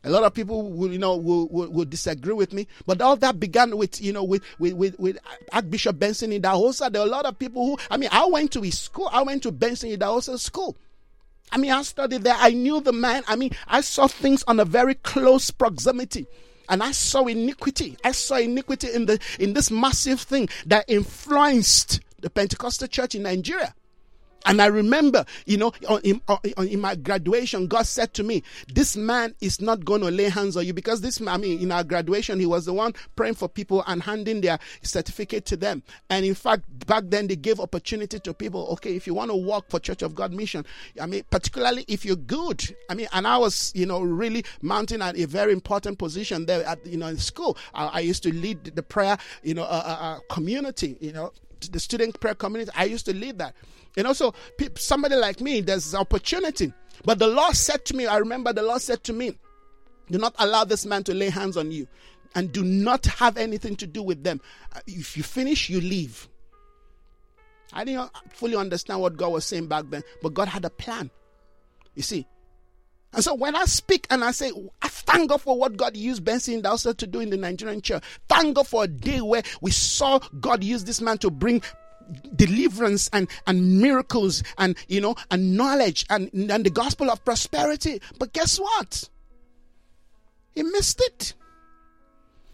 A lot of people will, you know, will, will, will, disagree with me, but all that began with, you know, with with with, with Archbishop Benson Idahosa. There are a lot of people who, I mean, I went to his school. I went to Benson Idahosa's school. I mean, I studied there. I knew the man. I mean, I saw things on a very close proximity and I saw iniquity. I saw iniquity in the in this massive thing that influenced the Pentecostal church in Nigeria. And I remember, you know, in, in, my graduation, God said to me, This man is not going to lay hands on you because this man, I mean, in our graduation, he was the one praying for people and handing their certificate to them. And in fact, back then, they gave opportunity to people, okay, if you want to work for Church of God Mission, I mean, particularly if you're good. I mean, and I was, you know, really mounting at a very important position there at, you know, in school. I, I used to lead the prayer, you know, uh, uh, uh community, you know, the student prayer community. I used to lead that. And also, somebody like me, there's opportunity. But the Lord said to me, I remember the Lord said to me, do not allow this man to lay hands on you and do not have anything to do with them. Uh, if you finish, you leave. I didn't fully understand what God was saying back then, but God had a plan. You see. And so when I speak and I say, I thank God for what God used Benson Idahosa to do in the Nigerian church. Thank God for a day where we saw God use this man to bring deliverance and, and miracles and you know and knowledge and, and the gospel of prosperity. But guess what? He missed it.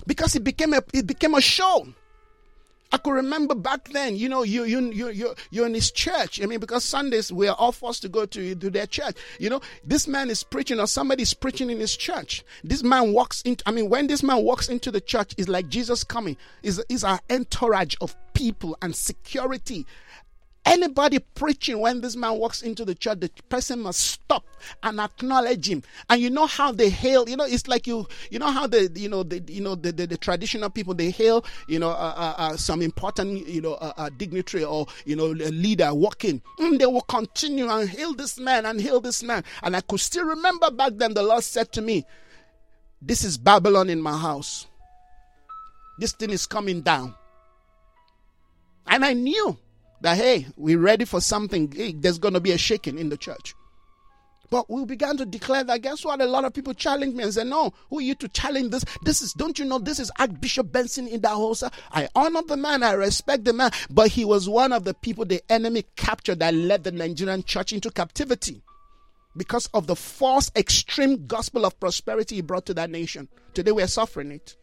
Because it became a it became a show. I could remember back then, you know, you you you you you're in his church. I mean, because Sundays we are all forced to go to, to their church. You know, this man is preaching or somebody is preaching in his church. This man walks into. I mean, when this man walks into the church, it's like Jesus coming. Is is our entourage of people and security Anybody preaching when this man walks into the church, the person must stop and acknowledge him. And you know how they hail. You know, it's like you. You know how the you know the you know the, the, the traditional people they hail. You know, uh, uh, uh, some important you know uh, uh, dignitary or you know leader walking. Mm, they will continue and hail this man and hail this man. And I could still remember back then the Lord said to me, "This is Babylon in my house. This thing is coming down." And I knew that, hey, we're ready for something. Hey, there's going to be a shaking in the church. But we began to declare that. Guess what? A lot of people challenged me and said, No, who are you to challenge this? This is, don't you know, this is Archbishop Benson Idahosa. I honor the man, I respect the man, but he was one of the people the enemy captured that led the Nigerian church into captivity because of the false, extreme gospel of prosperity he brought to that nation. Today we are suffering it.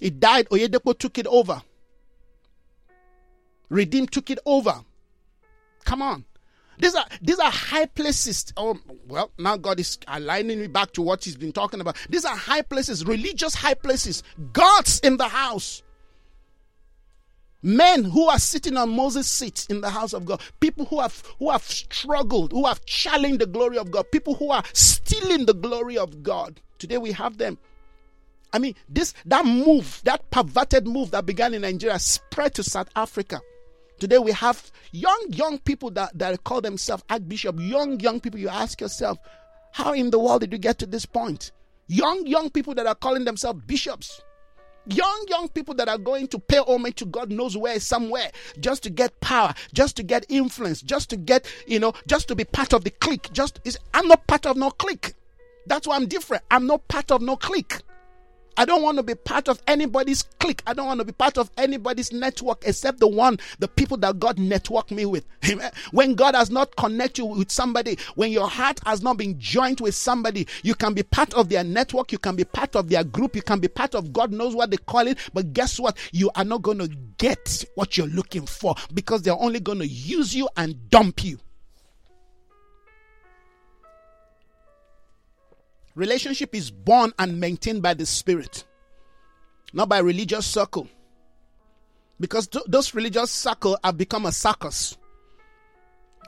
He died, Oyedepo took it over. Redeem took it over. Come on. These are these are high places. Oh well, now God is aligning me back to what He's been talking about. These are high places, religious high places. Gods in the house. Men who are sitting on Moses' seat in the house of God. People who have who have struggled, who have challenged the glory of God. People who are stealing the glory of God. Today we have them. I mean, this that move, that perverted move that began in Nigeria spread to South Africa. Today we have young, young people that, that call themselves Archbishop. Young, young people. You ask yourself, how in the world did you get to this point? Young, young people that are calling themselves bishops. Young, young people that are going to pay homage to God knows where, somewhere, just to get power, just to get influence, just to get, you know, just to be part of the clique. Just, I'm not part of no clique. That's why I'm different. I'm not part of no clique. I don't want to be part of anybody's clique. I don't want to be part of anybody's network except the one, the people that God networked me with. Amen. When God has not connected you with somebody, when your heart has not been joined with somebody, you can be part of their network, you can be part of their group, you can be part of God knows what they call it. But guess what? You are not going to get what you're looking for because they're only going to use you and dump you. Relationship is born and maintained by the Spirit, not by religious circle. Because th- those religious circle have become a circus.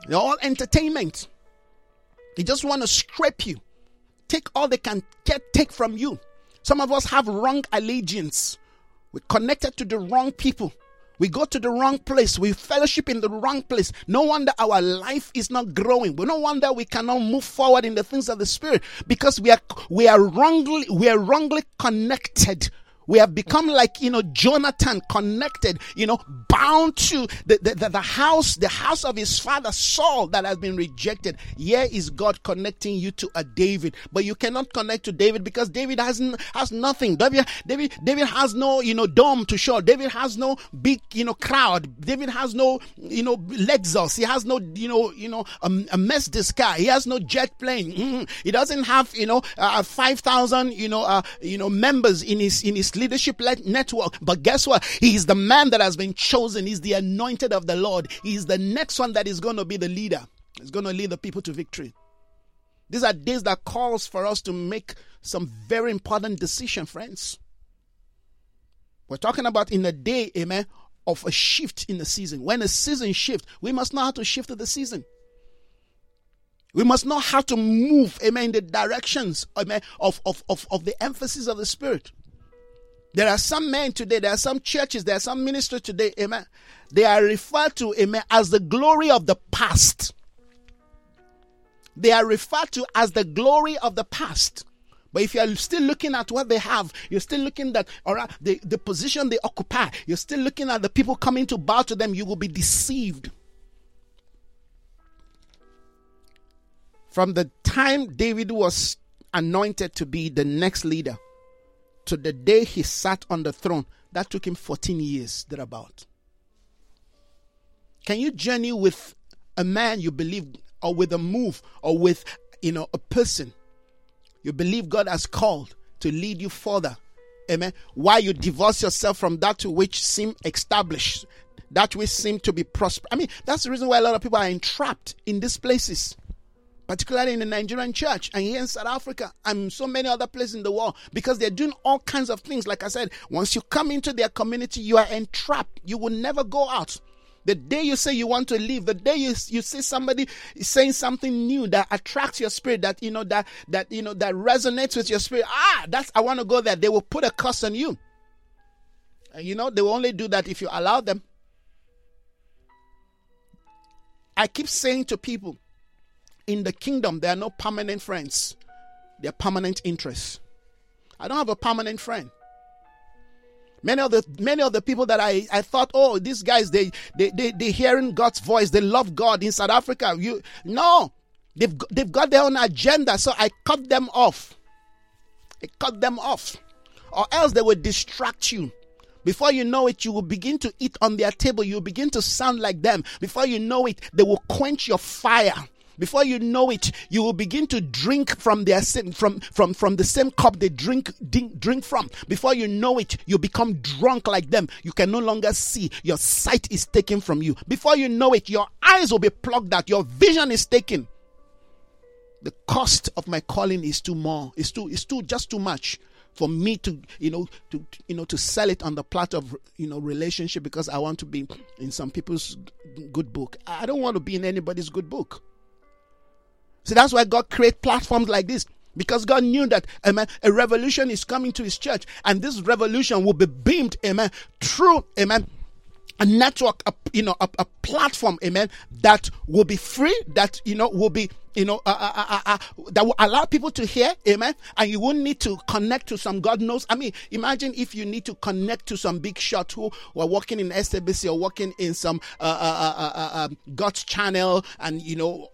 They're all entertainment. They just want to scrape you, take all they can get, take from you. Some of us have wrong allegiance. We're connected to the wrong people. We go to the wrong place. We fellowship in the wrong place. No wonder our life is not growing. No wonder we cannot move forward in the things of the spirit because we are we are wrongly we are wrongly connected we have become like, you know, Jonathan connected, you know, bound to the, the, the, house, the house of his father Saul that has been rejected. Here is God connecting you to a David, but you cannot connect to David because David has, has nothing. David, David, David has no, you know, dome to show. David has no big, you know, crowd. David has no, you know, Lexus. He has no, you know, you know, a, a Mercedes car. He has no jet plane. Mm-hmm. He doesn't have, you know, uh, 5,000, you know, uh, you know, members in his, in his leadership network. But guess what? He is the man that has been chosen. He's the anointed of the Lord. He is the next one that is going to be the leader. He's going to lead the people to victory. These are days that calls for us to make some very important decision, friends. We're talking about in a day, amen, of a shift in the season. When a season shift, we must know how to shift the season. We must know how to move, amen, in the directions, amen, of, of, of, of the emphasis of the Spirit. There are some men today, there are some churches, there are some ministers today, amen. They are referred to, amen, as the glory of the past. They are referred to as the glory of the past. But if you're still looking at what they have, you're still looking at all right, the, the position they occupy, you're still looking at the people coming to bow to them, you will be deceived. From the time David was anointed to be the next leader to the day he sat on the throne, that took him 14 years, thereabout. Can you journey with a man you believe, or with a move, or with you know a person you believe God has called to lead you further? Amen. Why you divorce yourself from that which seem established, that which seem to be prosperous. I mean, that's the reason why a lot of people are entrapped in these places particularly in the Nigerian church and here in South Africa and so many other places in the world, because they're doing all kinds of things. Like I said, once you come into their community, you are entrapped. You will never go out. The day you say you want to leave, the day you, you see somebody saying something new that attracts your spirit, that you know that that you know that resonates with your spirit, ah, that's I want to go there. They will put a curse on you. And you know, they will only do that if you allow them. I keep saying to people, in the kingdom, there are no permanent friends, they are permanent interests. I don't have a permanent friend. Many of the many of the people that I, I thought, oh, these guys they they they they hearing God's voice, they love God in South Africa. You no, they've they've got their own agenda, so I cut them off. I cut them off, or else they will distract you. Before you know it, you will begin to eat on their table. You begin to sound like them. Before you know it, they will quench your fire. Before you know it, you will begin to drink from their from from from the same cup they drink drink, drink from. Before you know it, you become drunk like them. You can no longer see. Your sight is taken from you. Before you know it, your eyes will be plugged out. Your vision is taken. The cost of my calling is too more. It's too. It's too. Just too much for me to you know to you know to sell it on the plot of you know relationship because I want to be in some people's good book. I don't want to be in anybody's good book. See, that's why God create platforms like this. Because God knew that, amen, a revolution is coming to his church, and this revolution will be beamed, amen, through, amen, a network, a, you know, a, a platform, amen, that will be free, that, you know, will be, you know, uh, uh, uh, uh, that will allow people to hear, amen, and you won't need to connect to some, God knows. I mean, imagine if you need to connect to some big shot who were working in SABC or working in some uh, uh, um, God's channel, and, you know,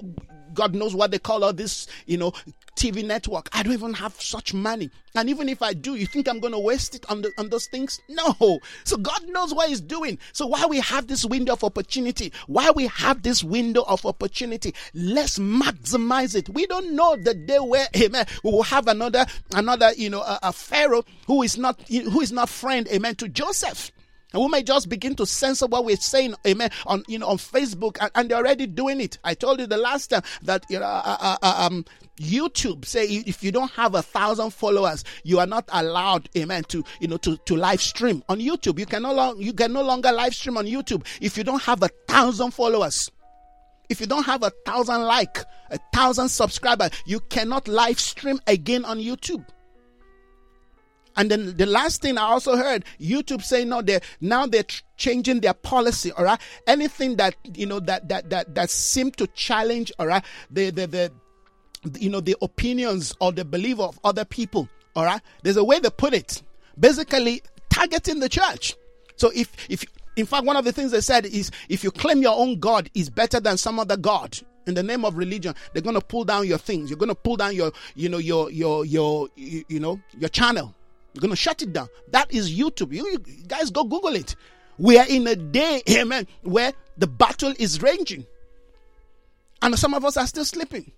God knows what they call all this, you know, TV network. I don't even have such money. And even if I do, you think I'm going to waste it on, the, on those things? No. So God knows what He's doing. So why we have this window of opportunity, why we have this window of opportunity, let's maximize it. We don't know the day where, amen, we will have another, another, you know, a, a Pharaoh who is not, who is not friend, amen, to Joseph. And we may just begin to censor what we're saying, amen, on you know on Facebook, and, and they're already doing it. I told you the last time that you know, uh, uh, uh, um, YouTube say if you don't have a thousand followers, you are not allowed, amen, to you know to, to live stream on YouTube. You can no longer you can no longer live stream on YouTube if you don't have a thousand followers. If you don't have a thousand like, a thousand subscriber, you cannot live stream again on YouTube. And then the last thing I also heard YouTube saying no, they now they're changing their policy. All right, anything that you know that that that that seem to challenge. All right, the the the you know the opinions or the belief of other people. All right, there's a way they put it. Basically, targeting the church. So if if in fact one of the things they said is if you claim your own God is better than some other God, in the name of religion they're going to pull down your things you're going to pull down your you know your your your you, you know your channel you're going to shut it down. That is YouTube. You, you guys go Google it. We are in a day, amen, where the battle is raging. And some of us are still sleeping.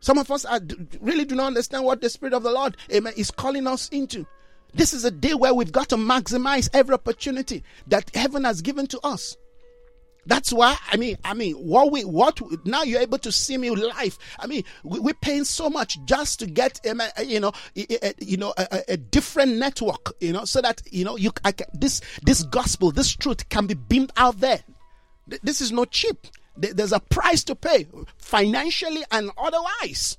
Some of us are, really do not understand what the Spirit of the Lord, amen, is calling us into. This is a day where we've got to maximize every opportunity that heaven has given to us. That's why I mean, I mean, what we what now you're able to see me live. I mean, we, are paying so much just to get um, uh, uh, you know, uh, you know, a, a, different network, you know, so that you know you I can, this this gospel, this truth can be beamed out there. This is not cheap. There's a price to pay financially and otherwise.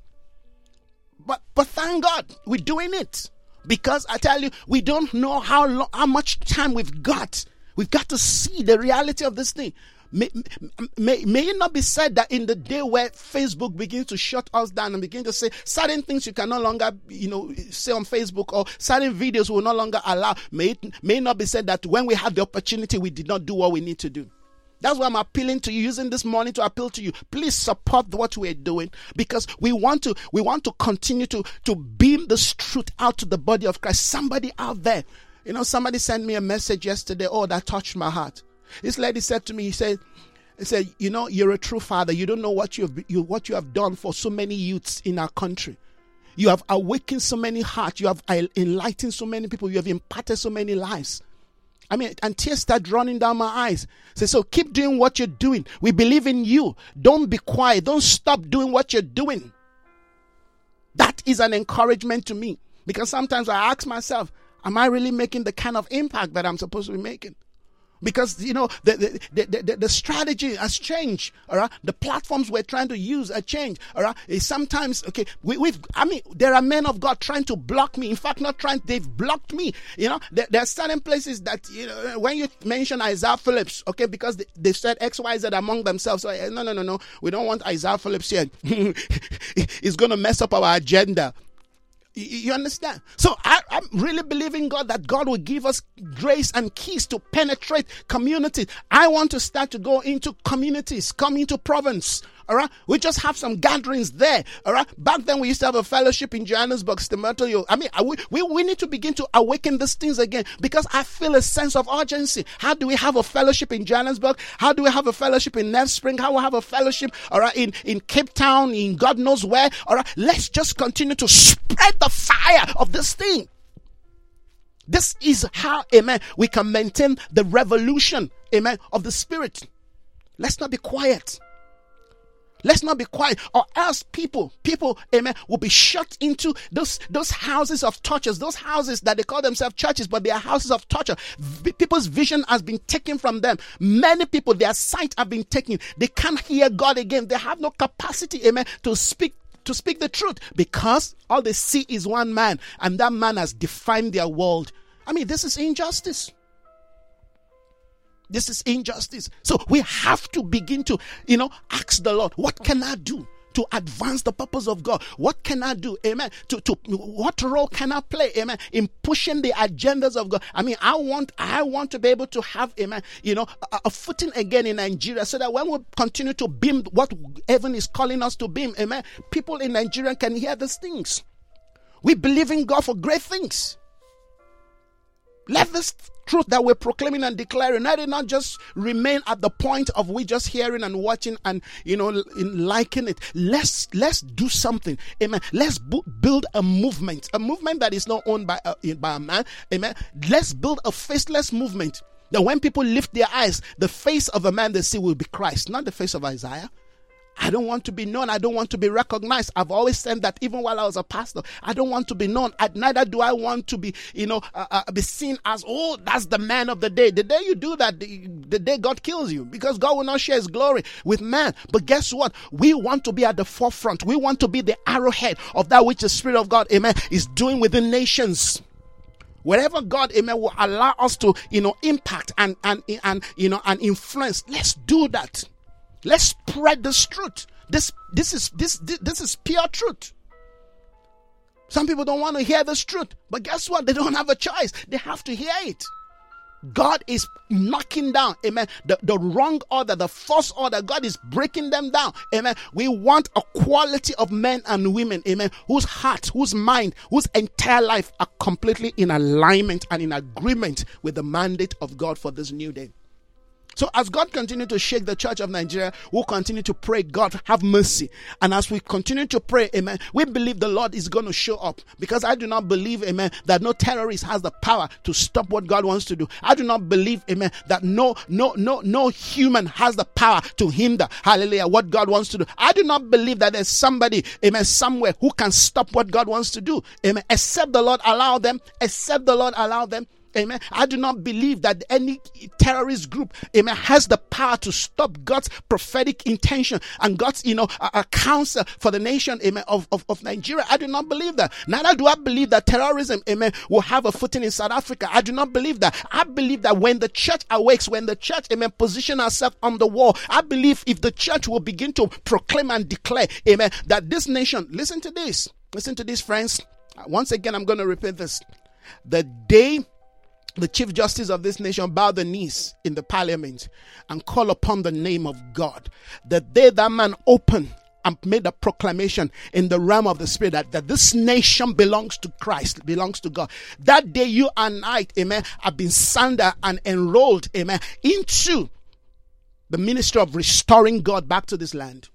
But but thank God we're doing it because I tell you we don't know how long, how much time we've got. We've got to see the reality of this thing. May, may, may it not be said that in the day where Facebook begins to shut us down and begin to say certain things you can no longer, you know, say on Facebook or certain videos will no longer allow, may it, may it not be said that when we had the opportunity, we did not do what we need to do. That's why I'm appealing to you, using this morning to appeal to you. Please support what we're doing because we want to we want to continue to to beam this truth out to the body of Christ. Somebody out there, you know, somebody sent me a message yesterday. Oh, that touched my heart. This lady said to me, he said, he said, you know, you're a true father. You don't know what you have you, what you have done for so many youths in our country. You have awakened so many hearts. You have uh, enlightened so many people. You have imparted so many lives. I mean, and tears start running down my eyes. Say, so keep doing what you're doing. We believe in you. Don't be quiet. Don't stop doing what you're doing. That is an encouragement to me because sometimes I ask myself, am I really making the kind of impact that I'm supposed to be making? Because you know the the, the, the, the strategy has changed all right? The platforms we're trying to use are changed all right? It's sometimes okay we, we've i mean there are men of god trying to block me. In fact not trying they've blocked me you know? There, there are certain places that you know when you mention isaiah phillips okay because they, they said xyz among themselves so eh, no no no no. We don't want isaiah phillips here. It's going to mess up our agenda you understand? So I, am really believing God that God will give us grace and keys to penetrate communities. I want to start to go into communities, come into province, all right. We just have some gatherings there. All right. Back then we used to have a fellowship in Johannesburg. I mean, uh, we, we, we need to begin to awaken these things again because I feel a sense of urgency. How do we have a fellowship in Johannesburg? How do we have a fellowship in Nelspruit? How do we have a fellowship, all right, in, in Cape Town, in God knows where? All right. Let's just continue to spread the fire of this thing. This is how, amen, we can maintain the revolution, amen, of the spirit. Let's not be quiet. Let's not be quiet, or else people, people, amen, will be shut into those those houses of tortures, those houses that they call themselves churches, but they are houses of torture. V- people's vision has been taken from them. Many people, their sight have been taken. They can't hear God again. They have no capacity, amen, to speak to speak the truth because all they see is one man, and that man has defined their world. I mean, this is injustice. This is injustice. So we have to begin to, you know, ask the Lord, what can I do? to advance the purpose of God. What can I do? Amen. To, to what role can I play? Amen. In pushing the agendas of God. I mean, I want I want to be able to have amen, you know, a, a footing again in Nigeria so that when we continue to beam what heaven is calling us to beam, amen, people in Nigeria can hear these things. We believe in God for great things. Let this truth that we're proclaiming and declaring, let it not just remain at the point of we just hearing and watching and you know liking it. Let's let's do something. Amen. Let's bu- build a movement, a movement that is not owned by uh, a, by a man. Amen. Let's build a faceless movement. That when people lift their eyes, the face of a man they see will be Christ, not the face of Isaiah. I don't want to be known. I don't want to be recognized. I've always said that even while I was a pastor, I don't want to be known. I, neither do I want to be, you know, uh, uh, be seen as, oh, that's the man of the day. The day you do that, the, the day God kills you because God will not share his glory with man. But guess what? We want to be at the forefront. We want to be the arrowhead of that which the Spirit of God, amen, is doing within nations wherever God, amen, will allow us to, you know, impact and, and, and, you know, and influence, let's do that. Let's spread this truth. This this is this this, this is pure truth. Some people don't want to hear this truth, but guess what? They don't have a choice. They have to hear it. God is knocking down, amen, the, the wrong order, the false order. God is breaking them down, amen. We want a quality of men and women, amen, whose heart, whose mind, whose entire life are completely in alignment and in agreement with the mandate of God for this new day. So as God continue to shake the church of Nigeria, we'll continue to pray, God, have mercy. And as we continue to pray, amen, we believe the Lord is going to show up because I do not believe, amen, that no terrorist has the power to stop what God wants to do. I do not believe, amen, that no, no, no, no human has the power to hinder, hallelujah, what God wants to do. I do not believe that there's somebody, amen, somewhere who can stop what God wants to do, amen, except the Lord allow them, except the Lord allow them, Amen. I do not believe that any terrorist group, amen, has the power to stop God's prophetic intention and God's, you know, a, counsel for the nation, amen, of, of, of Nigeria. I do not believe that. Neither do I believe that terrorism, amen, will have a footing in South Africa. I do not believe that. I believe that when the church awakes, when the church, amen, position herself on the wall, I believe if the church will begin to proclaim and declare, amen, that this nation, listen to this, listen to this, friends. Once again, I'm going to repeat this. The day the chief justice of this nation bow the knees in the parliament and call upon the name of God. The day that man opened and made a proclamation in the realm of the spirit that, that this nation belongs to Christ, belongs to God. That day you and I, amen, have been sanded and enrolled, amen, into the ministry of restoring God back to this land.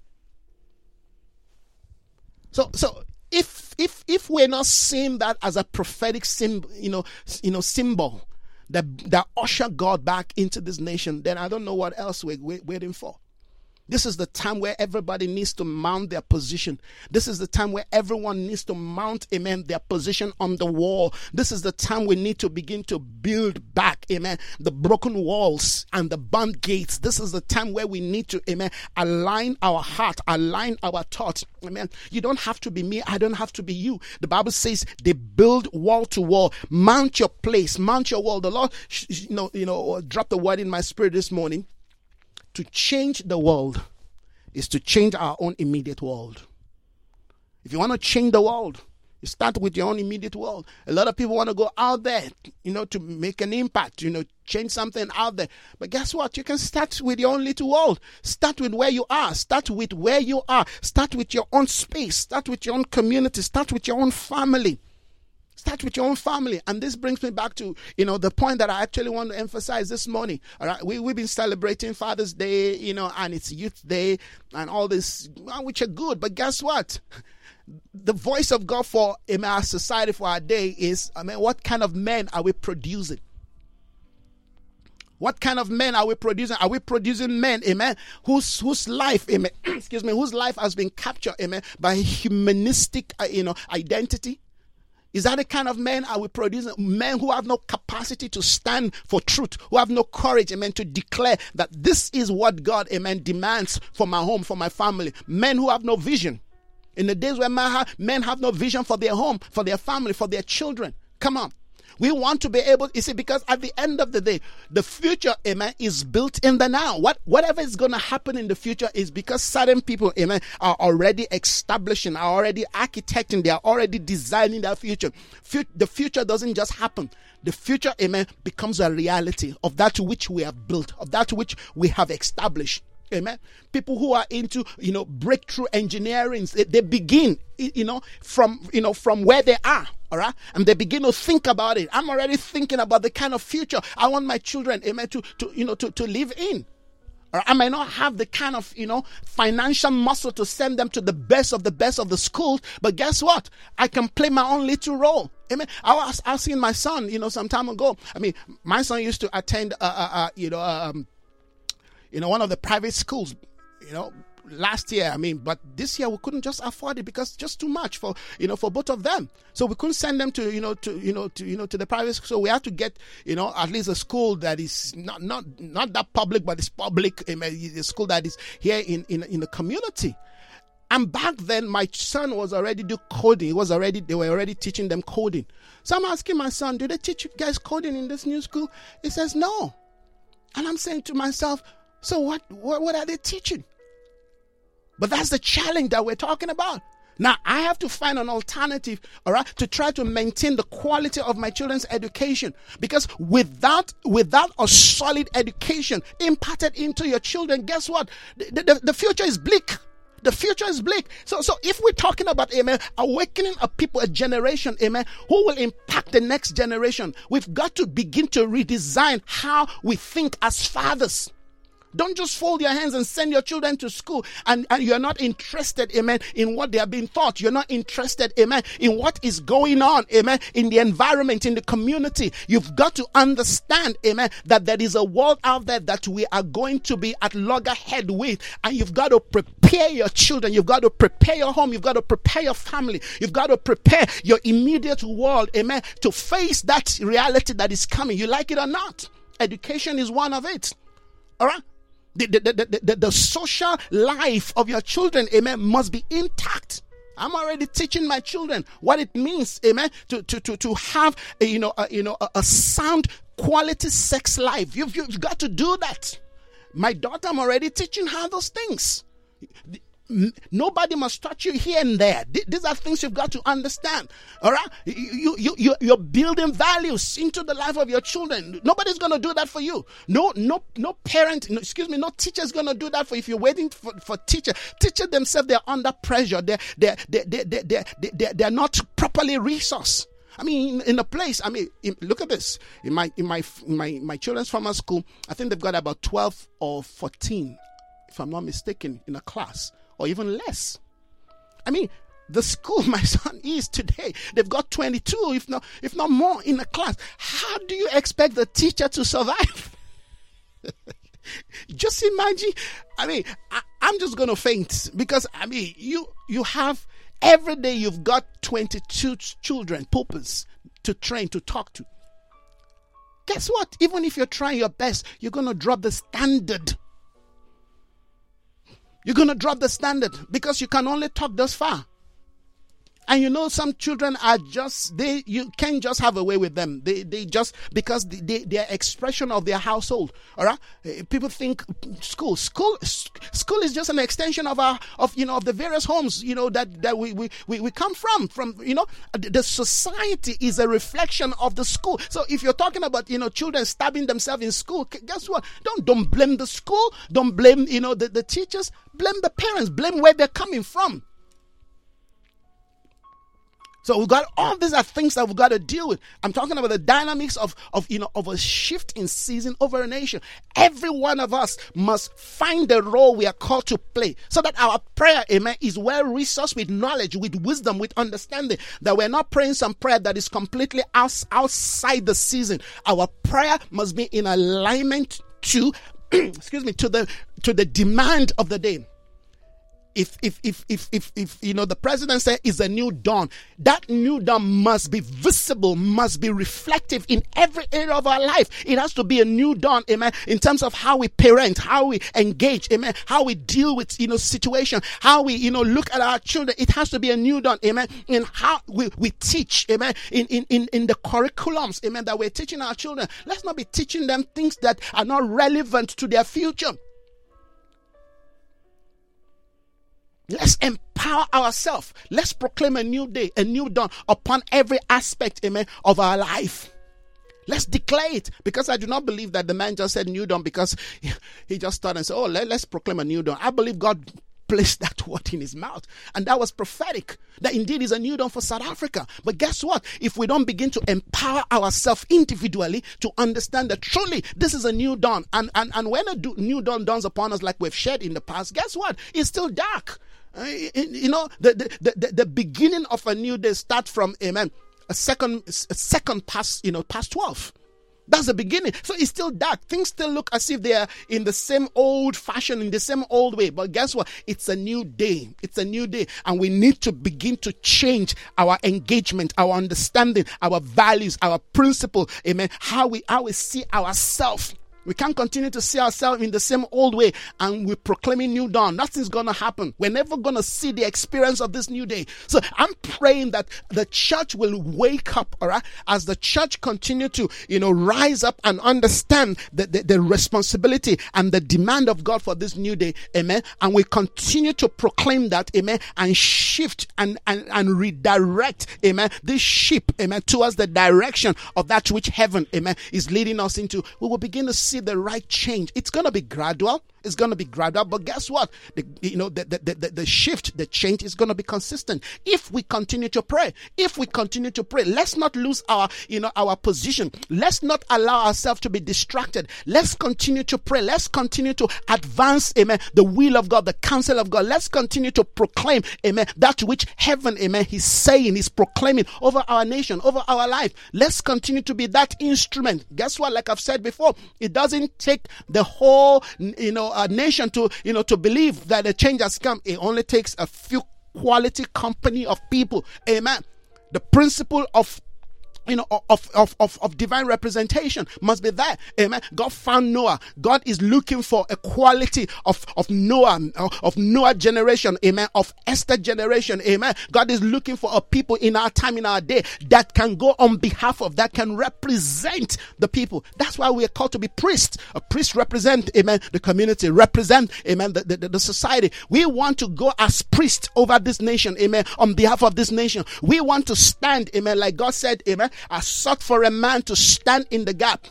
So, so if if if we're not seeing that as a prophetic symbol, you know, you know, symbol that that usher God back into this nation, then I don't know what else we're, we're waiting for. This is the time where everybody needs to mount their position. This is the time where everyone needs to mount, amen, their position on the wall. This is the time we need to begin to build back, amen, the broken walls and the burned gates. This is the time where we need to, amen, align our heart, align our thoughts, amen. You don't have to be me, I don't have to be you. The Bible says they build wall to wall. Mount your place, mount your wall. The Lord, you know, you know, dropped the word in my spirit this morning to change the world is to change our own immediate world. If you want to change the world, you start with your own immediate world. A lot of people want to go out there, you know, to make an impact, you know, change something out there. But guess what? You can start with your own little world. Start with where you are. Start with where you are. Start with your own space. Start with your own community. Start with your own family. Start with your own family. And this brings me back to, you know, the point that I actually want to emphasize this morning. All right. We, we've been celebrating Father's Day, you know, and it's Youth Day and all this, which are good. But guess what? The voice of God for in our society for our day is, I mean, what kind of men are we producing? What kind of men are we producing? Are we producing men, amen, whose whose life, amen, excuse me, whose life has been captured, amen, by humanistic, uh, you know, identity? Is that the kind of men are we producing? Men who have no capacity to stand for truth, who have no courage, amen, to declare that this is what God, amen, demands for my home, for my family. Men who have no vision. In the days where men have no vision for their home, for their family, for their children. Come on. We want to be able, you see, because at the end of the day, the future, amen, is built in the now. What whatever is going to happen in the future is because certain people, amen, are already establishing, are already architecting, they are already designing their future. The future doesn't just happen. The future, amen, becomes a reality of that which we have built, of that which we have established. Amen. People who are into, you know, breakthrough engineering, they, they, begin, you know, from, you know, from where they are. All right. And they begin to think about it. I'm already thinking about the kind of future I want my children, amen, to, to you know, to, to live in. Or I might not have the kind of, you know, financial muscle to send them to the best of the best of the schools, but guess what? I can play my own little role. Amen. I was asking my son, you know, some time ago. I mean, my son used to attend, uh, uh, uh you know, um, you know, one of the private schools, you know, last year. I mean, but this year we couldn't just afford it because just too much for you know for both of them. So we couldn't send them to you know to you know to you know to the private school. So we had to get you know at least a school that is not not not that public, but it's public. Eh, a school that is here in in in the community. And back then, my son was already do coding. He was already they were already teaching them coding. So I'm asking my son, do they teach you guys coding in this new school? He says no. And I'm saying to myself, so what, what, what are they teaching? But that's the challenge that we're talking about. Now I have to find an alternative, all right, to try to maintain the quality of my children's education. Because without without a solid education imparted into your children, guess what? The, the, the future is bleak. The future is bleak. So, so if we're talking about, amen, awakening a people, a generation, amen, who will impact the next generation, we've got to begin to redesign how we think as fathers. Don't just fold your hands and send your children to school and, and you're not interested, amen, in what they are being taught. You're not interested, amen, in what is going on, amen, in the environment, in the community. You've got to understand, amen, that there is a world out there that we are going to be at loggerhead with, and you've got to prepare your children. You've got to prepare your home. You've got to prepare your family. You've got to prepare your immediate world, amen, to face that reality that is coming. You like it or not? Education is one of it. All right? The, the, the, the, the social life of your children, amen, must be intact. I'm already teaching my children what it means, amen, to, to, to, to have, a, you know, a, you know, a, a sound quality sex life. You've, you've got to do that. My daughter, I'm already teaching her those things. Nobody must touch you here and there. These are things you've got to understand. All right, you you you you're building values into the life of your children. Nobody's going to do that for you. No no no parent. No, excuse me. No teacher is going to do that for. If you're waiting for for teacher, teacher themselves they're under pressure. They're they they they they they they they're not properly resourced. I mean, in a place. I mean, in, look at this. In my in my in my my children's formal school, I think they've got about twelve or fourteen, if I'm not mistaken, in a class or even less. I mean, the school my son is today, they've got 22, if not, if not more, in a class. How do you expect the teacher to survive? just imagine. I mean, I, am just going to faint because I mean, you you have every day you've got 22 children, pupils to train to talk to. Guess what? Even if you're trying your best, you're going to drop the standard you're going to drop the standard because you can only talk this far. And you know, some children are just they you can't just have a way with them. They they just because they, they are expression of their household. All right, eh, people think school school school is just an extension of our of you know of the various homes you know that that we we, we, we come from from you know the society is a reflection of the school. So if you're talking about you know children stabbing themselves in school, guess what? Don't don't blame the school. Don't blame you know the, the teachers. Blame the parents. Blame where they're coming from. So we've got all these are things that we've got to deal with. I'm talking about the dynamics of, of you know of a shift in season over a nation. Every one of us must find the role we are called to play so that our prayer, amen, is well resourced with knowledge, with wisdom, with understanding. That we're not praying some prayer that is completely out, outside the season. Our prayer must be in alignment to excuse me to the to the demand of the day if if if if if, if you know the president said is a new dawn that new dawn must be visible must be reflective in every area of our life. It has to be a new dawn amen in terms of how we parent how we engage amen how we deal with you know situation how we you know look at our children. It has to be a new dawn amen in how we, we teach amen in, in in in the curriculums amen that we're teaching our children. Let's not be teaching them things that are not relevant to their future Let's empower ourselves. Let's proclaim a new day, a new dawn upon every aspect, amen, of our life. Let's declare it because I do not believe that the man just said new dawn because he just started and said, Oh, let, us proclaim a new dawn. I believe God placed that word in his mouth. And that was prophetic. That indeed is a new dawn for South Africa. But guess what? If we don't begin to empower ourselves individually to understand that truly this is a new dawn, and, and, and when a new dawn dawns upon us like we've shared in the past, guess what? It's still dark. Uh, you know, the, the, the, the beginning of a new day starts from, amen, a second, a second past, you know, past 12. That's the beginning. So it's still dark. Things still look as if they are in the same old fashion, in the same old way. But guess what? It's a new day. It's a new day. And we need to begin to change our engagement, our understanding, our values, our principle. Amen. How we, how we see ourselves we can't continue to see ourselves in the same old way and we're proclaiming new dawn. Nothing's going to happen. We're never going to see the experience of this new day. So I'm praying that the church will wake up, all right, as the church continue to, you know, rise up and understand the, the, the responsibility and the demand of God for this new day. Amen. And we continue to proclaim that, amen, and shift and, and, and redirect, amen, this ship, amen, towards the direction of that which heaven, amen, is leading us into. We will begin to see see the right change. It's going to be gradual. It's going to be gradual, but guess what? The, you know, the, the, the, the shift, the change is going to be consistent. If we continue to pray, if we continue to pray, let's not lose our, you know, our position. Let's not allow ourselves to be distracted. Let's continue to pray. Let's continue to advance, amen, the will of God, the counsel of God. Let's continue to proclaim, amen, that which heaven, amen, he's saying, he's proclaiming over our nation, over our life. Let's continue to be that instrument. Guess what? Like I've said before, it doesn't take the whole, you know, uh, nation to, you know, to believe that a change has come. It only takes a few quality company of people. Amen. The principle of you know, of, of, of, of divine representation must be there. Amen. God found Noah. God is looking for a quality of, of Noah, of Noah generation. Amen. Of Esther generation. Amen. God is looking for a people in our time, in our day that can go on behalf of, that can represent the people. That's why we are called to be priests. A priest represent, amen, the community, represent, amen, the, the, the society. We want to go as priests over this nation, amen, on behalf of this nation. We want to stand, amen, like God said, amen, I sought for a man to stand in the gap.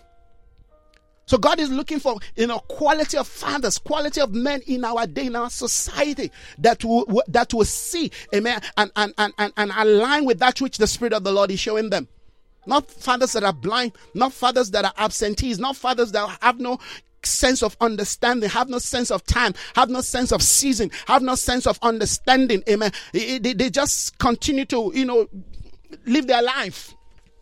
So God is looking for you know quality of fathers, quality of men in our day, in our society that will that will see, amen, and and, and, and, and align with that which the Spirit of the Lord is showing them. Not fathers that are blind, not fathers that are absentees, not fathers that have no sense of understanding, have no sense of time, have no sense of season, have no sense of understanding. Amen. They, they just continue to, you know, live their life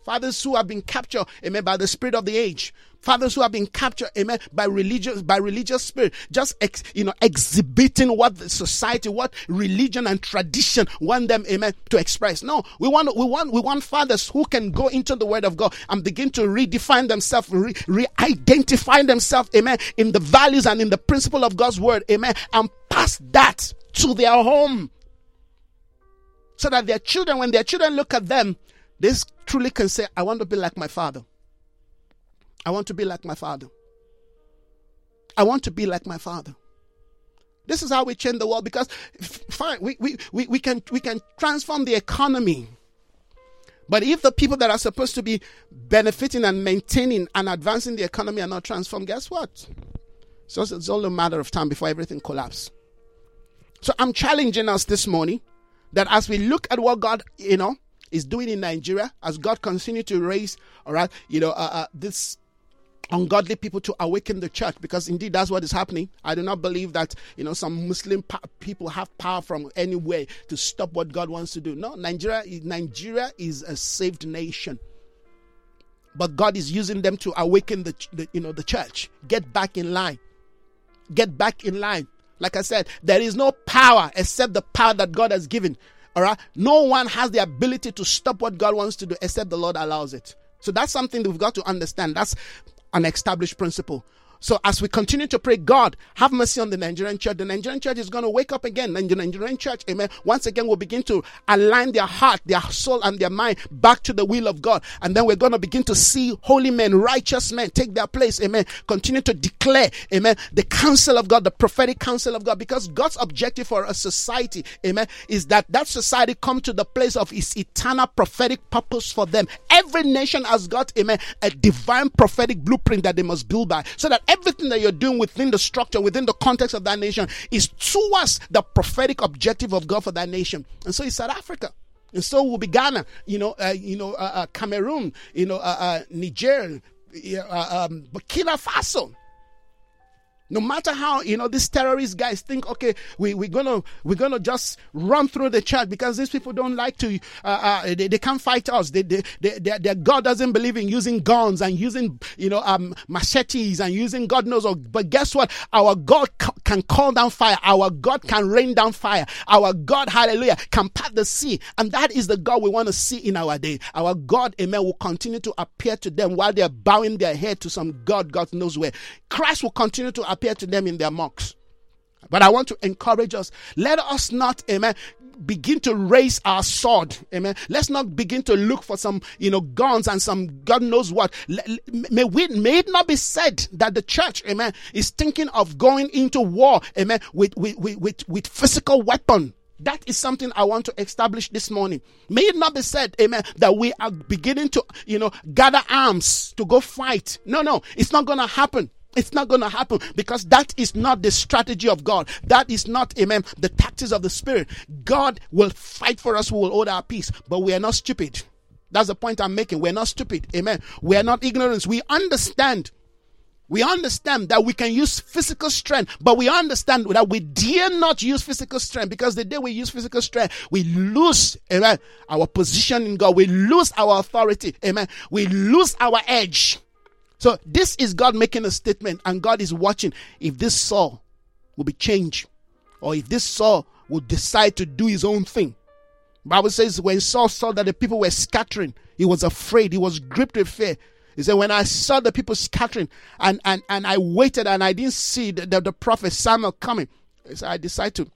Fathers who have been captured, amen, by the spirit of the age. Fathers who have been captured, amen, by religious, by religious spirit, just ex, you know, exhibiting what the society, what religion and tradition want them, amen, to express. No, we want, we want, we want fathers who can go into the Word of God and begin to redefine themselves, re, re-identify themselves, amen, in the values and in the principle of God's Word, amen, and pass that to their home, so that their children, when their children look at them, this truly can say, I want to be like my father. I want to be like my father. I want to be like my father. This is how we change the world because fine, we, we, we, we, can, we can transform the economy. But if the people that are supposed to be benefiting and maintaining and advancing the economy are not transformed, guess what? So it's only a matter of time before everything collapses. So I'm challenging us this morning that as we look at what God, you know, is doing in Nigeria as God continues to raise, all right, you know, uh, uh, this ungodly people to awaken the church because indeed that's what is happening. I do not believe that you know some muslim pa- people have power from anywhere to stop what god wants to do. No nigeria nigeria is a saved nation. But god is using them to awaken the, the you know the church. Get back in line. Get back in line. Like i said there is no power except the power that god has given all right. No one has the ability to stop what God wants to do except the Lord allows it. So that's something that we've got to understand. That's an established principle. So as we continue to pray, God, have mercy on the Nigerian church. The Nigerian church is going to wake up again. The Nigerian church, amen, once again will begin to align their heart, their soul, and their mind back to the will of God. And then we're going to begin to see holy men, righteous men take their place, amen. Continue to declare, amen, the counsel of God, the prophetic counsel of God. Because God's objective for a society, amen, is that that society come to the place of his eternal prophetic purpose for them. Every nation has got, amen, a divine prophetic blueprint that they must build by. So that everything that you're doing within the structure, within the context of that nation, is towards the prophetic objective of God for that nation. And so it's South Africa. And so will be Ghana, you know, uh, you know, uh, uh, Cameroon, you know, uh, uh, Niger, uh, um, Burkina Faso. No matter how you know these terrorist guys think, okay, we we're gonna we're gonna just run through the church because these people don't like to, uh, uh, they, they can't fight us. They, they, they, their, God doesn't believe in using guns and using you know um, machetes and using God knows. Or, but guess what? Our God can call down fire. Our God can rain down fire. Our God, Hallelujah, can part the sea, and that is the God we want to see in our day. Our God, Amen, will continue to appear to them while they are bowing their head to some God, God knows where. Christ will continue to appear to them in their mosques. But I want to encourage us. Let us not, amen, begin to raise our sword. Amen. Let's not begin to look for some, you know, guns and some God knows what. May, we, may it not be said that the church, amen, is thinking of going into war, amen, with, with, with, with physical weapon. That is something I want to establish this morning. May it not be said, amen, that we are beginning to, you know, gather arms to go fight. No, no, it's not going to happen. It's not going to happen because that is not the strategy of God. That is not, amen, the tactics of the Spirit. God will fight for us. We will hold our peace, but we are not stupid. That's the point I'm making. We're not stupid. Amen. We are not ignorant. We understand. We understand that we can use physical strength, but we understand that we dare not use physical strength because the day we use physical strength, we lose amen, our position in God. We lose our authority. Amen. We lose our edge. So this is God making a statement, and God is watching if this Saul will be changed, or if this Saul will decide to do his own thing. Bible says when Saul saw that the people were scattering, he was afraid, he was gripped with fear. He said, When I saw the people scattering and, and, and I waited and I didn't see the, the, the prophet Samuel coming, I decided to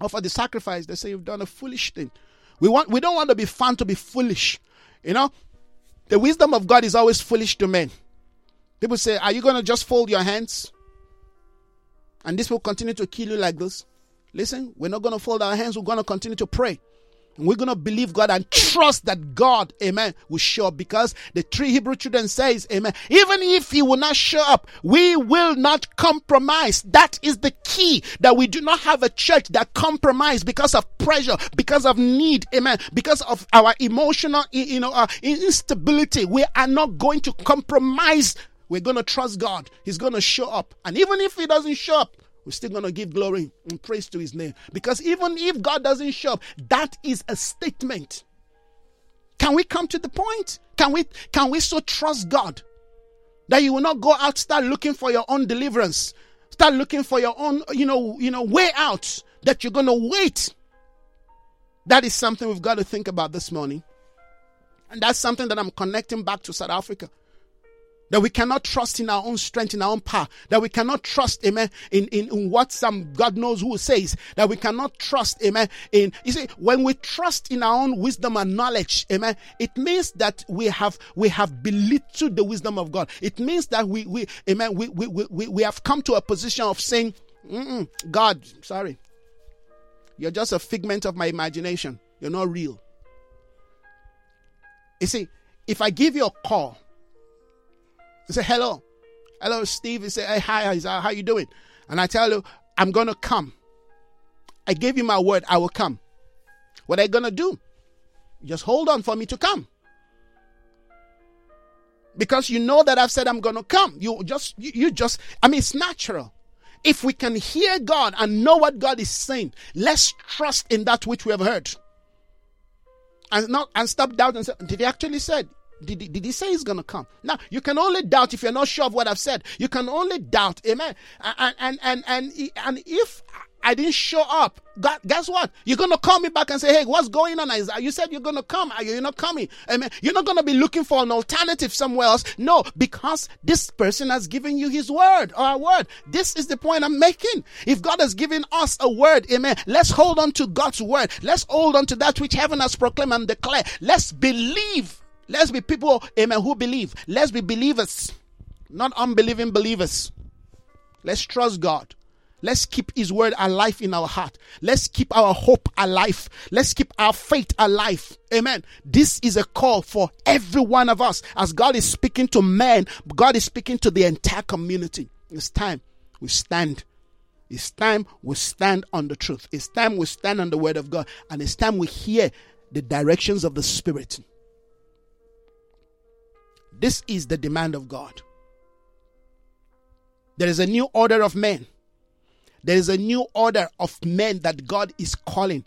offer the sacrifice. They say, You've done a foolish thing. We want we don't want to be found to be foolish. You know, the wisdom of God is always foolish to men. People say, Are you going to just fold your hands? And this will continue to kill you like this. Listen, we're not going to fold our hands. We're going to continue to pray. And we're going to believe God and trust that God, amen, will show up because the three Hebrew children says, amen, even if he will not show up, we will not compromise. That is the key that we do not have a church that compromise because of pressure, because of need, amen, because of our emotional, you know, uh, instability. We are not going to compromise we're going to trust God. He's going to show up. And even if He doesn't show up, we're still going to give glory and praise to His name. Because even if God doesn't show up, that is a statement. Can we come to the point? Can we can we so trust God that you will not go out start looking for your own deliverance, start looking for your own you know you know way out that you're going to wait. That is something we've got to think about this morning. And that's something that I'm connecting back to South Africa. That we cannot trust in our own strength, in our own power. That we cannot trust, amen, in, in, in what some God knows who says. That we cannot trust, amen, in, you see, when we trust in our own wisdom and knowledge, amen, it means that we have, we have belittled the wisdom of God. It means that we, we, amen, we, we, we, we have come to a position of saying, God, sorry, you're just a figment of my imagination. You're not real. You see, if I give you a call, say, hello. Hello, Steve. He say, hey, hi, how you doing? And I tell you, I'm going to come. I gave you my word, I will come. What are you going to do? Just hold on for me to come. Because you know that I've said I'm going to come. You just, you, you just, I mean, it's natural. If we can hear God and know what God is saying, let's trust in that which we have heard. And not and stop doubting and say, did he actually said? Did, did he say he's going to come? Now, you can only doubt if you're not sure of what I've said. You can only doubt. Amen. And, and, and, and, and if I didn't show up, God, guess what? You're to call me back and say, hey, what's going on? You said you're to come. Are You're not coming. Amen. You're not to be looking for an alternative somewhere else. No, because this person has given you his word or a word. This is the point I'm making. If God has given us a word, amen, let's hold on to God's word. Let's hold on to that which heaven has proclaimed and declared. Let's believe Let's be people, amen, who believe. Let's be believers, not unbelieving believers. Let's trust God. Let's keep His word alive in our heart. Let's keep our hope alive. Let's keep our faith alive. Amen. This is a call for every one of us. As God is speaking to men, God is speaking to the entire community. It's time we stand. It's time we stand on the truth. It's time we stand on the word of God. And it's time we hear the directions of the Spirit. This is the demand of God. There is a new order of men. There is a new order of men that God is calling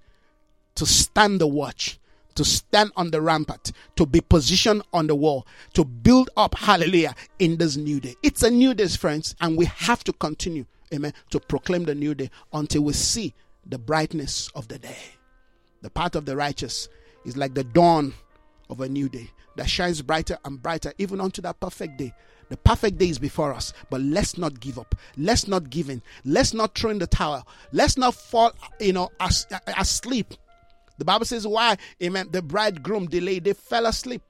to stand the watch, to stand on the rampart, to be positioned on the wall, to build up, hallelujah, in this new day. It's a new day, friends, and we have to continue, amen, to proclaim the new day until we see the brightness of the day. The path of the righteous is like the dawn of a new day that shines brighter and brighter even unto that perfect day. The perfect day is before us, but let's not give up. Let's not give in. Let's not throw in the towel. Let's not fall, you know, as, asleep. The Bible says, why? Amen. The bridegroom delayed, they fell asleep.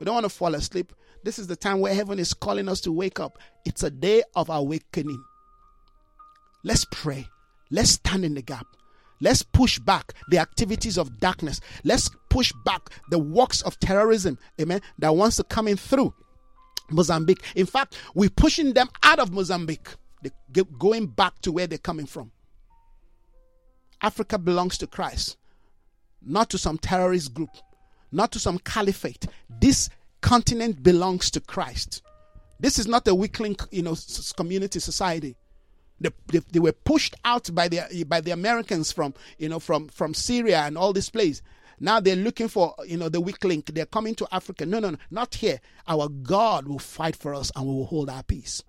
We don't want to fall asleep. This is the time where heaven is calling us to wake up. It's a day of awakening. Let's pray. Let's stand in the gap. Let's push back the activities of darkness. Let's push back the works of terrorism, amen, that wants to come in through. Mozambique. In fact, we're pushing them out of Mozambique, They're going back to where they're coming from. Africa belongs to Christ, not to some terrorist group, not to some caliphate. This continent belongs to Christ. This is not a weakling, you know, community society. They, they, they, were pushed out by the by the Americans from you know from from Syria and all this place. Now they're looking for you know the weak link. They're coming to Africa. No, no, no, not here. Our God will fight for us and we will hold our peace.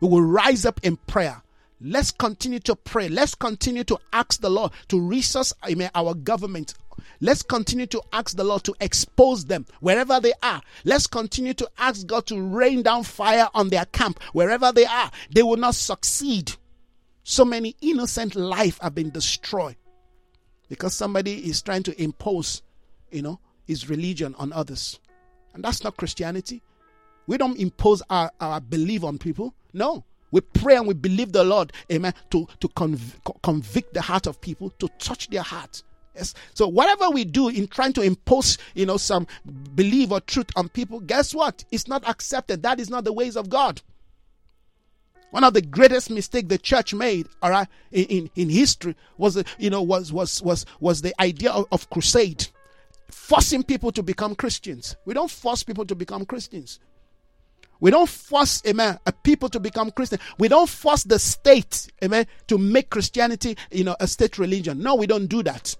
We will rise up in prayer. Let's continue to pray. Let's continue to ask the Lord to resource I mean, our government. Let's continue to ask the Lord to expose them wherever they are. Let's continue to ask God to rain down fire on their camp wherever they are. They will not succeed. So many innocent life have been destroyed because somebody is trying to impose, you know, his religion on others. And that's not Christianity. We don't impose our, our belief on people. No. We pray and we believe the Lord, amen, to, to conv- convict the heart of people, to touch their heart. Yes. So whatever we do in trying to impose, you know, some belief or truth on people, guess what? It's not accepted. That is not the ways of God. One of the greatest mistakes the church made, all right, in, in, history was, you know, was was was was the idea of, of crusade, forcing people to become Christians. We don't force people to become Christians. We don't force, amen, a people to become Christian. We don't force the state, amen, to make Christianity, you know, a state religion. No, we don't do that.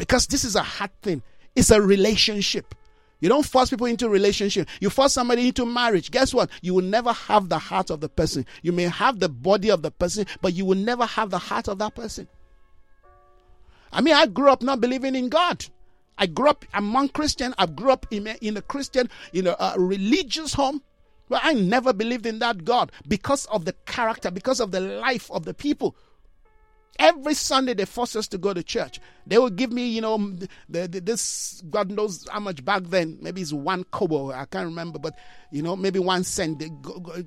Because this is a hard thing. It's a relationship. You don't force people into relationship. You force somebody into marriage. Guess what? You will never have the heart of the person. You may have the body of the person, but you will never have the heart of that person. I mean, I grew up not believing in God. I grew up among Christian. I grew up in a, in a Christian, in know, a religious home. But I never believed in that God because of the character, because of the life of the people. Every Sunday they force us to go to church. They will give me, you know, the, the, this God knows how much back then. Maybe it's one kobo. I can't remember, but you know, maybe one cent. Go, go,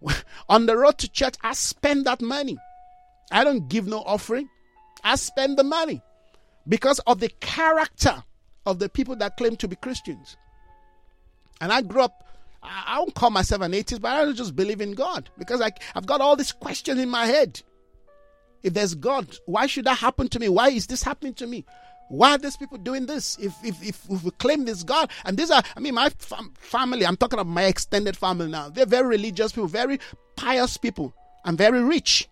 on the road to church, I spend that money. I don't give no offering. I spend the money because of the character of the people that claim to be Christians. And I grew up I, don't call myself an atheist, but I don't just believe in God because I, I've got all these questions in my head. If there's God, why should that happen to me? Why is this happening to me? Why are these people doing this? If if if, if we claim this God, and these are, I mean, my fam- family. I'm talking about my extended family now. They're very religious people, very pious people, and very rich.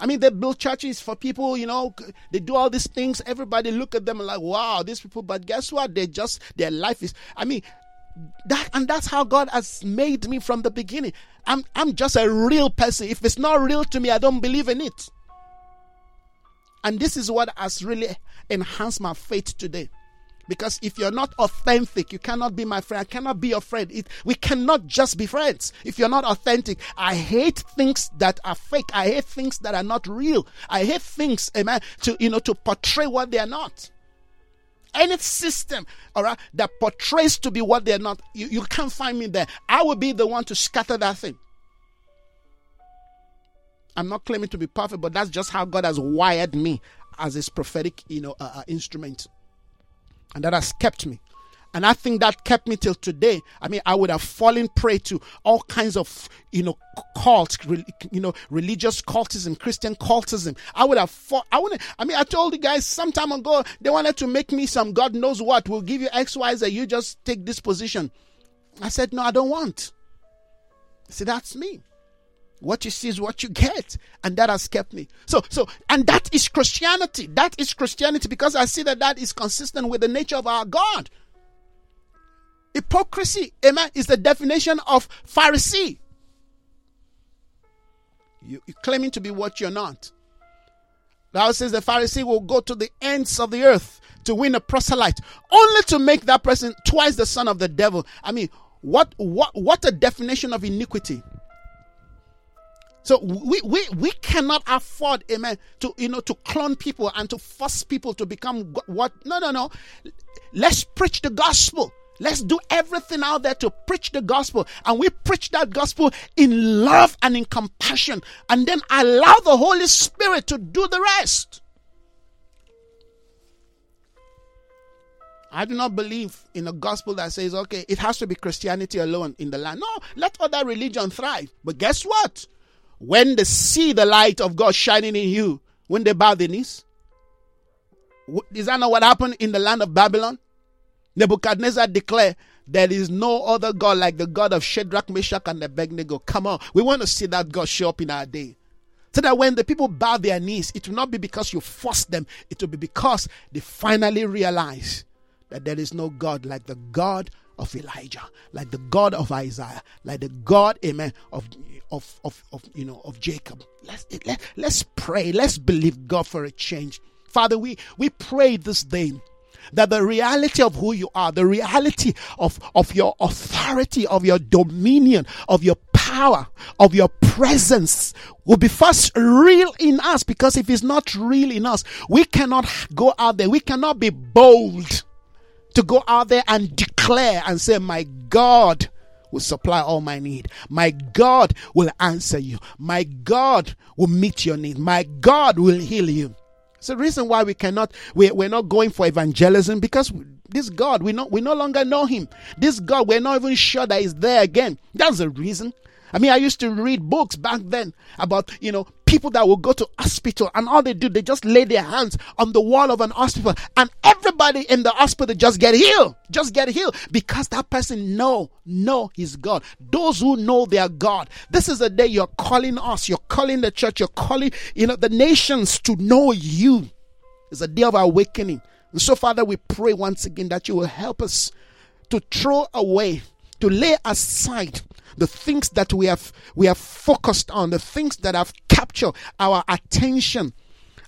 I mean, they build churches for people, you know, they do all these things. Everybody look at them like, wow, these people. But guess what? They just, their life is, I mean, that and that's how God has made me from the beginning. I'm I'm just a real person. If it's not real to me, I don't believe in it. And this is what has really enhanced my faith today. Because if you're not authentic, you cannot be my friend. I cannot be your friend. It, we cannot just be friends if you're not authentic. I hate things that are fake. I hate things that are not real. I hate things, amen, to you know to portray what they are not any system, all right, that portrays to be what they're not, you, you can't find me there. I will be the one to scatter that thing. I'm not claiming to be perfect, but that's just how God has wired me as His prophetic, you know, uh, uh, instrument, and that has kept me. And I think that kept me till today. I mean, I would have fallen prey to all kinds of, you know, cults, you know, religious cultism, Christian cultism. I would have fought. I wouldn't. I mean, I told the guys some time ago they wanted to make me some God knows what. We'll give you X, Y, Z. You just take this position. I said, no, I don't want. See, that's me. What you see is what you get. And that has kept me. So, so, and that is Christianity. That is Christianity because I see that that is consistent with the nature of our God. Hypocrisy, amen, is the definition of Pharisee. You, are claiming to be what you're not. Bible says the Pharisee will go to the ends of the earth to win a proselyte, only to make that person twice the son of the devil. I mean, what what what a definition of iniquity. So we, we, we cannot afford, amen, to you know to clone people and to force people to become what no no no. Let's preach the gospel. Let's do everything out there to preach the gospel. And we preach that gospel in love and in compassion. And then allow the Holy Spirit to do the rest. I do not believe in a gospel that says, okay, it has to be Christianity alone in the land. No, let other religion thrive. But guess what? When they see the light of God shining in you, when they bow their knees, is that not what happened in the land of Babylon? Nebuchadnezzar declared, There is no other God like the God of Shadrach, Meshach, and Abednego. Come on, we want to see that God show up in our day. So that when the people bow their knees, it will not be because you force them, it will be because they finally realize that there is no God like the God of Elijah, like the God of Isaiah, like the God, amen, of of of, of you know of Jacob. Let's let, let's pray. Let's believe God for a change. Father, we we pray this day that the reality of who you are, the reality of, of your authority, of your dominion, of your power, of your presence will be first real in us because if it's not real in us, we cannot go out there, we cannot be bold to go out there and declare and say, My God will supply all my need. My God will answer you. My God will meet your need. My God will heal you. It's the reason why we cannot, we, we're not going for evangelism because this God, we, not, we no longer know him. This God, we're not even sure that he's there again. That's the reason. I mean, I used to read books back then about, you know, people that will go to hospital and all they do, they just lay their hands on the wall of an hospital and everybody in the hospital just get healed. Just get healed because that person know, know his God. Those who know their God. This is a day you're calling us, you're calling the church, you're calling, you know, the nations to know you. It's a day of awakening. And so, Father, we pray once again that you will help us to throw away, to lay aside the things that we have we have focused on, the things that have captured our attention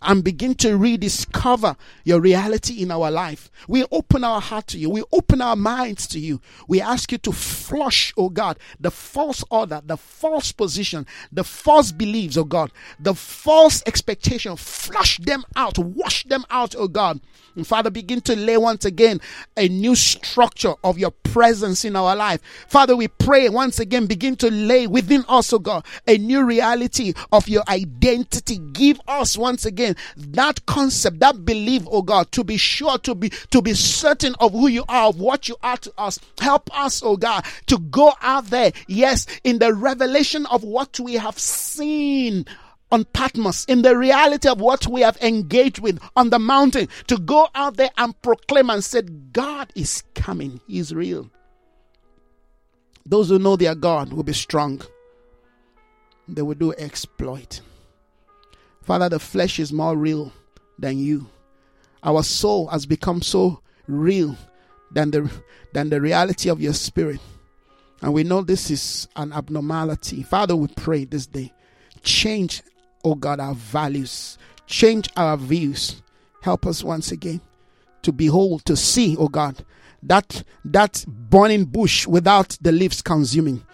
and begin to rediscover your reality in our life. We open our heart to you. We open our minds to you. We ask you to flush, oh God, the false order, the false position, the false beliefs, oh God, the false expectation. Flush them out. Wash them out, oh God. And Father, begin to lay once again a new structure of your presence in our life. Father, we pray once again, begin to lay within us, oh God, a new reality of your identity. Give us once again that concept, that belief, oh God, to be sure, to be to be certain of who you are, of what you are to us. Help us, oh God, to go out there, yes, in the revelation of what we have seen on Patmos, in the reality of what we have engaged with on the mountain, to go out there and proclaim and said, God is coming, He's real. Those who know their God will be strong, they will do exploit. Father, the flesh is more real than you. Our soul has become so real than the than the reality of your spirit. And we know this is an abnormality. Father, we pray this day. Change oh God, our values, change our views. Help us once again to behold, to see, oh God, that that burning bush without the leaves consuming.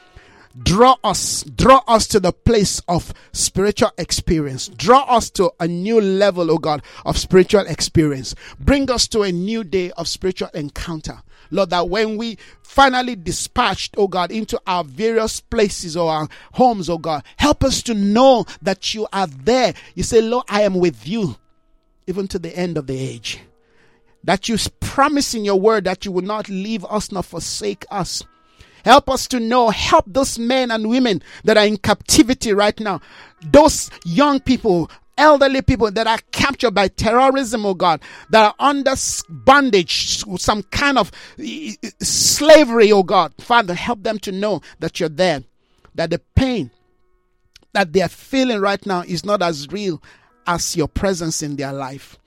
Draw us, draw us to the place of spiritual experience. Draw us to a new level, oh God, of spiritual experience. Bring us to a new day of spiritual encounter. Lord, that when we finally dispatched, oh God, into our various places or our homes, oh God, help us to know that you are there. You say, Lord, I am with you even to the end of the age. That you promise in your word that you will not leave us nor forsake us. Help us to know, help those men and women that are in captivity right now. Those young people, elderly people that are captured by terrorism, oh God, that are under bondage, some kind of slavery, oh God. Father, help them to know that you're there, that the pain that they're feeling right now is not as real as your presence in their life.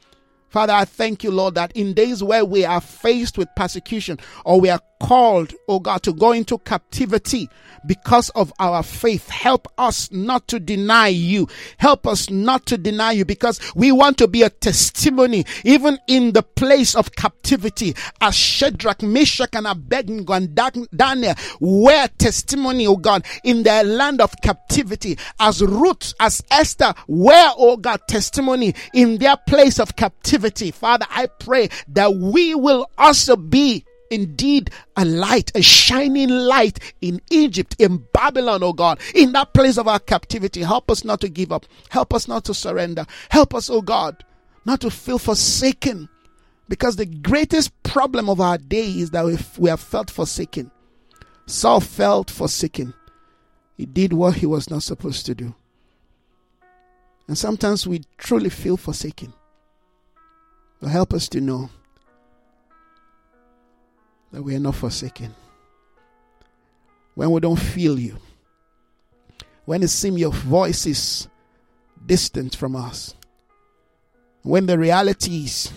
Father, I thank you, Lord, that in days where we are faced with persecution or we are called, oh God, to go into captivity, because of our faith. Help us not to deny you. Help us not to deny you because we want to be a testimony even in the place of captivity as Shadrach, Meshach and Abednego and Daniel were testimony, oh God, in their land of captivity as Ruth, as Esther were, oh God, testimony in their place of captivity. Father, I pray that we will also be indeed a light, a shining light in Egypt, in Babylon, oh God, in that place of our captivity. Help us not to give up. Help us not to surrender. Help us, oh God, not to feel forsaken. Because the greatest problem of our day is that we have felt forsaken. Saul felt forsaken. He did what he was not supposed to do. And sometimes we truly feel forsaken. But help us to know that we are not forsaken. When we don't feel you, when it seems your voice is distant from us, when the realities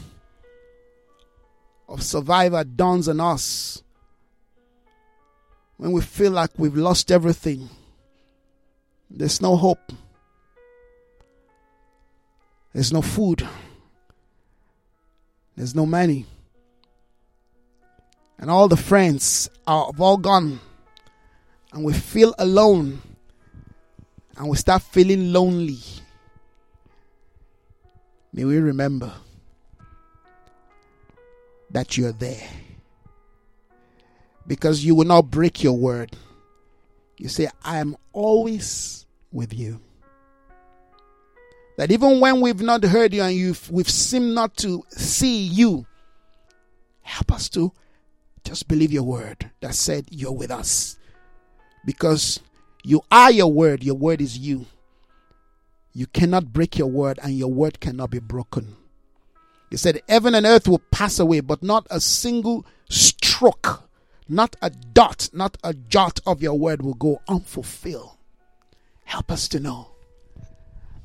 of survivor dawns on us, when we feel like we've lost everything, there's no hope, there's no food, there's no money, and all the friends are all gone, and we feel alone, and we start feeling lonely. May we remember that you're there. Because you will not break your word. You say, I am always with you. That even when we've not heard you and we've seemed not to see you, help us to just believe your word that said you're with us. Because you are your word, your word is you. You cannot break your word, and your word cannot be broken. He said, Heaven and earth will pass away, but not a single stroke, not a dot, not a jot of your word will go unfulfilled. Help us to know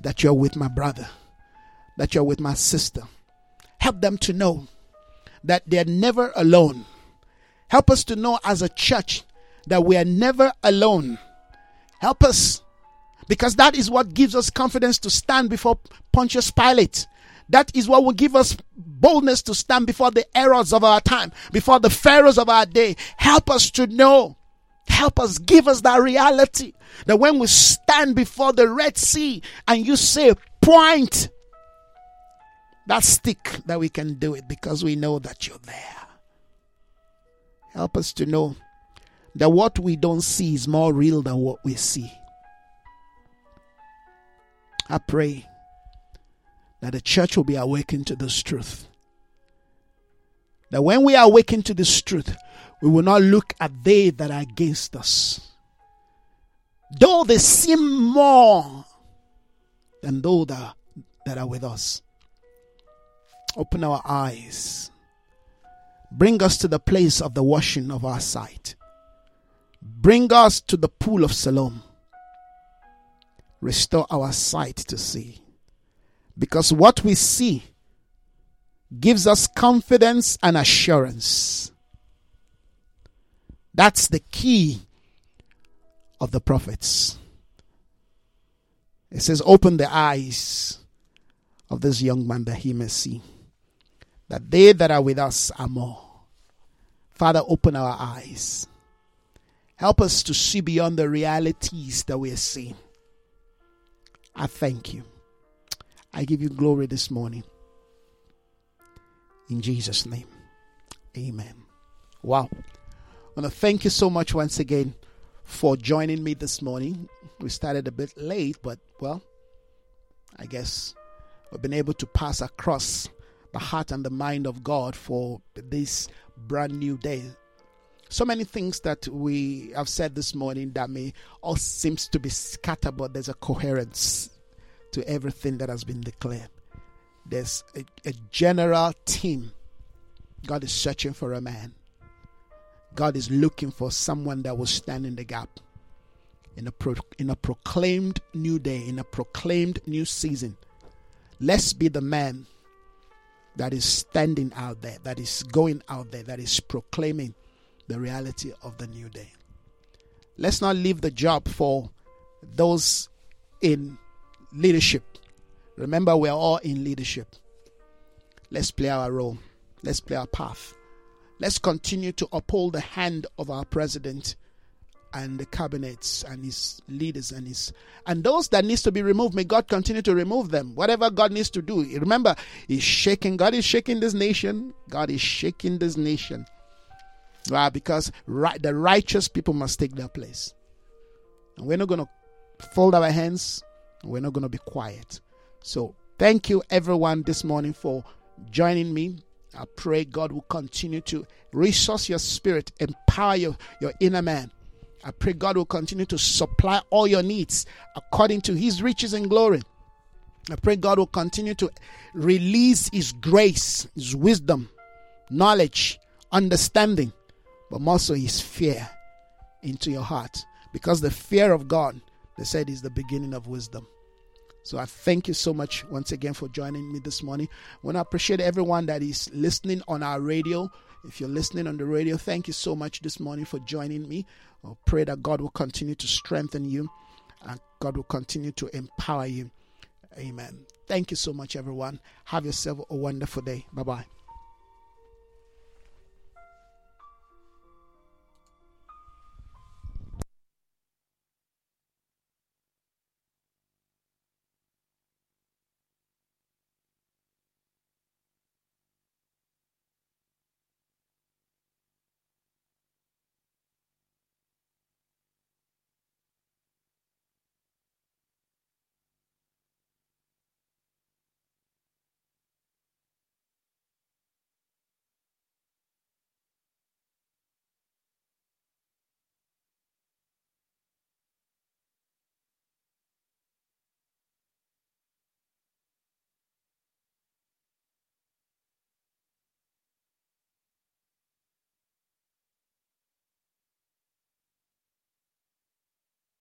that you're with my brother, that you're with my sister. Help them to know that they're never alone. Help us to know as a church that we are never alone. Help us because that is what gives us confidence to stand before Pontius Pilate that is what will give us boldness to stand before the Herods of our time, before the pharaohs of our day. Help us to know. Help us, give us that reality that when we stand before the Red Sea and you say, point that stick, that we can do it because we know that you're there. Help us to know that what we don't see is more real than what we see. I pray that the church will be awakened to this truth. That when we awaken to this truth, we will not look at they that are against us. Though they seem more than those that, that are with us. Open our eyes. Bring us to the place of the washing of our sight. Bring us to the pool of Siloam. Restore our sight to see. Because what we see gives us confidence and assurance. That's the key of the prophets. It says, Open the eyes of this young man that he may see, that they that are with us are more. Father, open our eyes. Help us to see beyond the realities that we are seeing. I thank you. I give you glory this morning. In Jesus' name. Amen. Wow. I want to thank you so much once again for joining me this morning. We started a bit late, but well, I guess we've been able to pass across the heart and the mind of God for this brand new day. So many things that we have said this morning that may all seems to be scattered, but there's a coherence to everything that has been declared. There's a, a general theme. God is searching for a man. God is looking for someone that will stand in the gap in a, pro, in a proclaimed new day, in a proclaimed new season. Let's be the man that is standing out there, that is going out there, that is proclaiming the reality of the new day. Let's not leave the job for those in leadership. Remember, we are all in leadership. Let's play our role. Let's play our path. Let's continue to uphold the hand of our president and the cabinets and his leaders and his and those that needs to be removed may god continue to remove them whatever god needs to do remember he's shaking god is shaking this nation god is shaking this nation Why? because right, the righteous people must take their place and we're not going to fold our hands we're not going to be quiet. So, thank you everyone this morning for joining me. I pray God will continue to resource your spirit, empower your, your inner man. I pray God will continue to supply all your needs according to his riches and glory. I pray God will continue to release his grace, his wisdom, knowledge, understanding, but also his fear into your heart. Because the fear of God, they said, is the beginning of wisdom. So I thank you so much once again for joining me this morning. I want to appreciate everyone that is listening on our radio. If you're listening on the radio, thank you so much this morning for joining me. I pray that God will continue to strengthen you and God will continue to empower you. Amen. Thank you so much, everyone. Have yourself a wonderful day. Bye bye.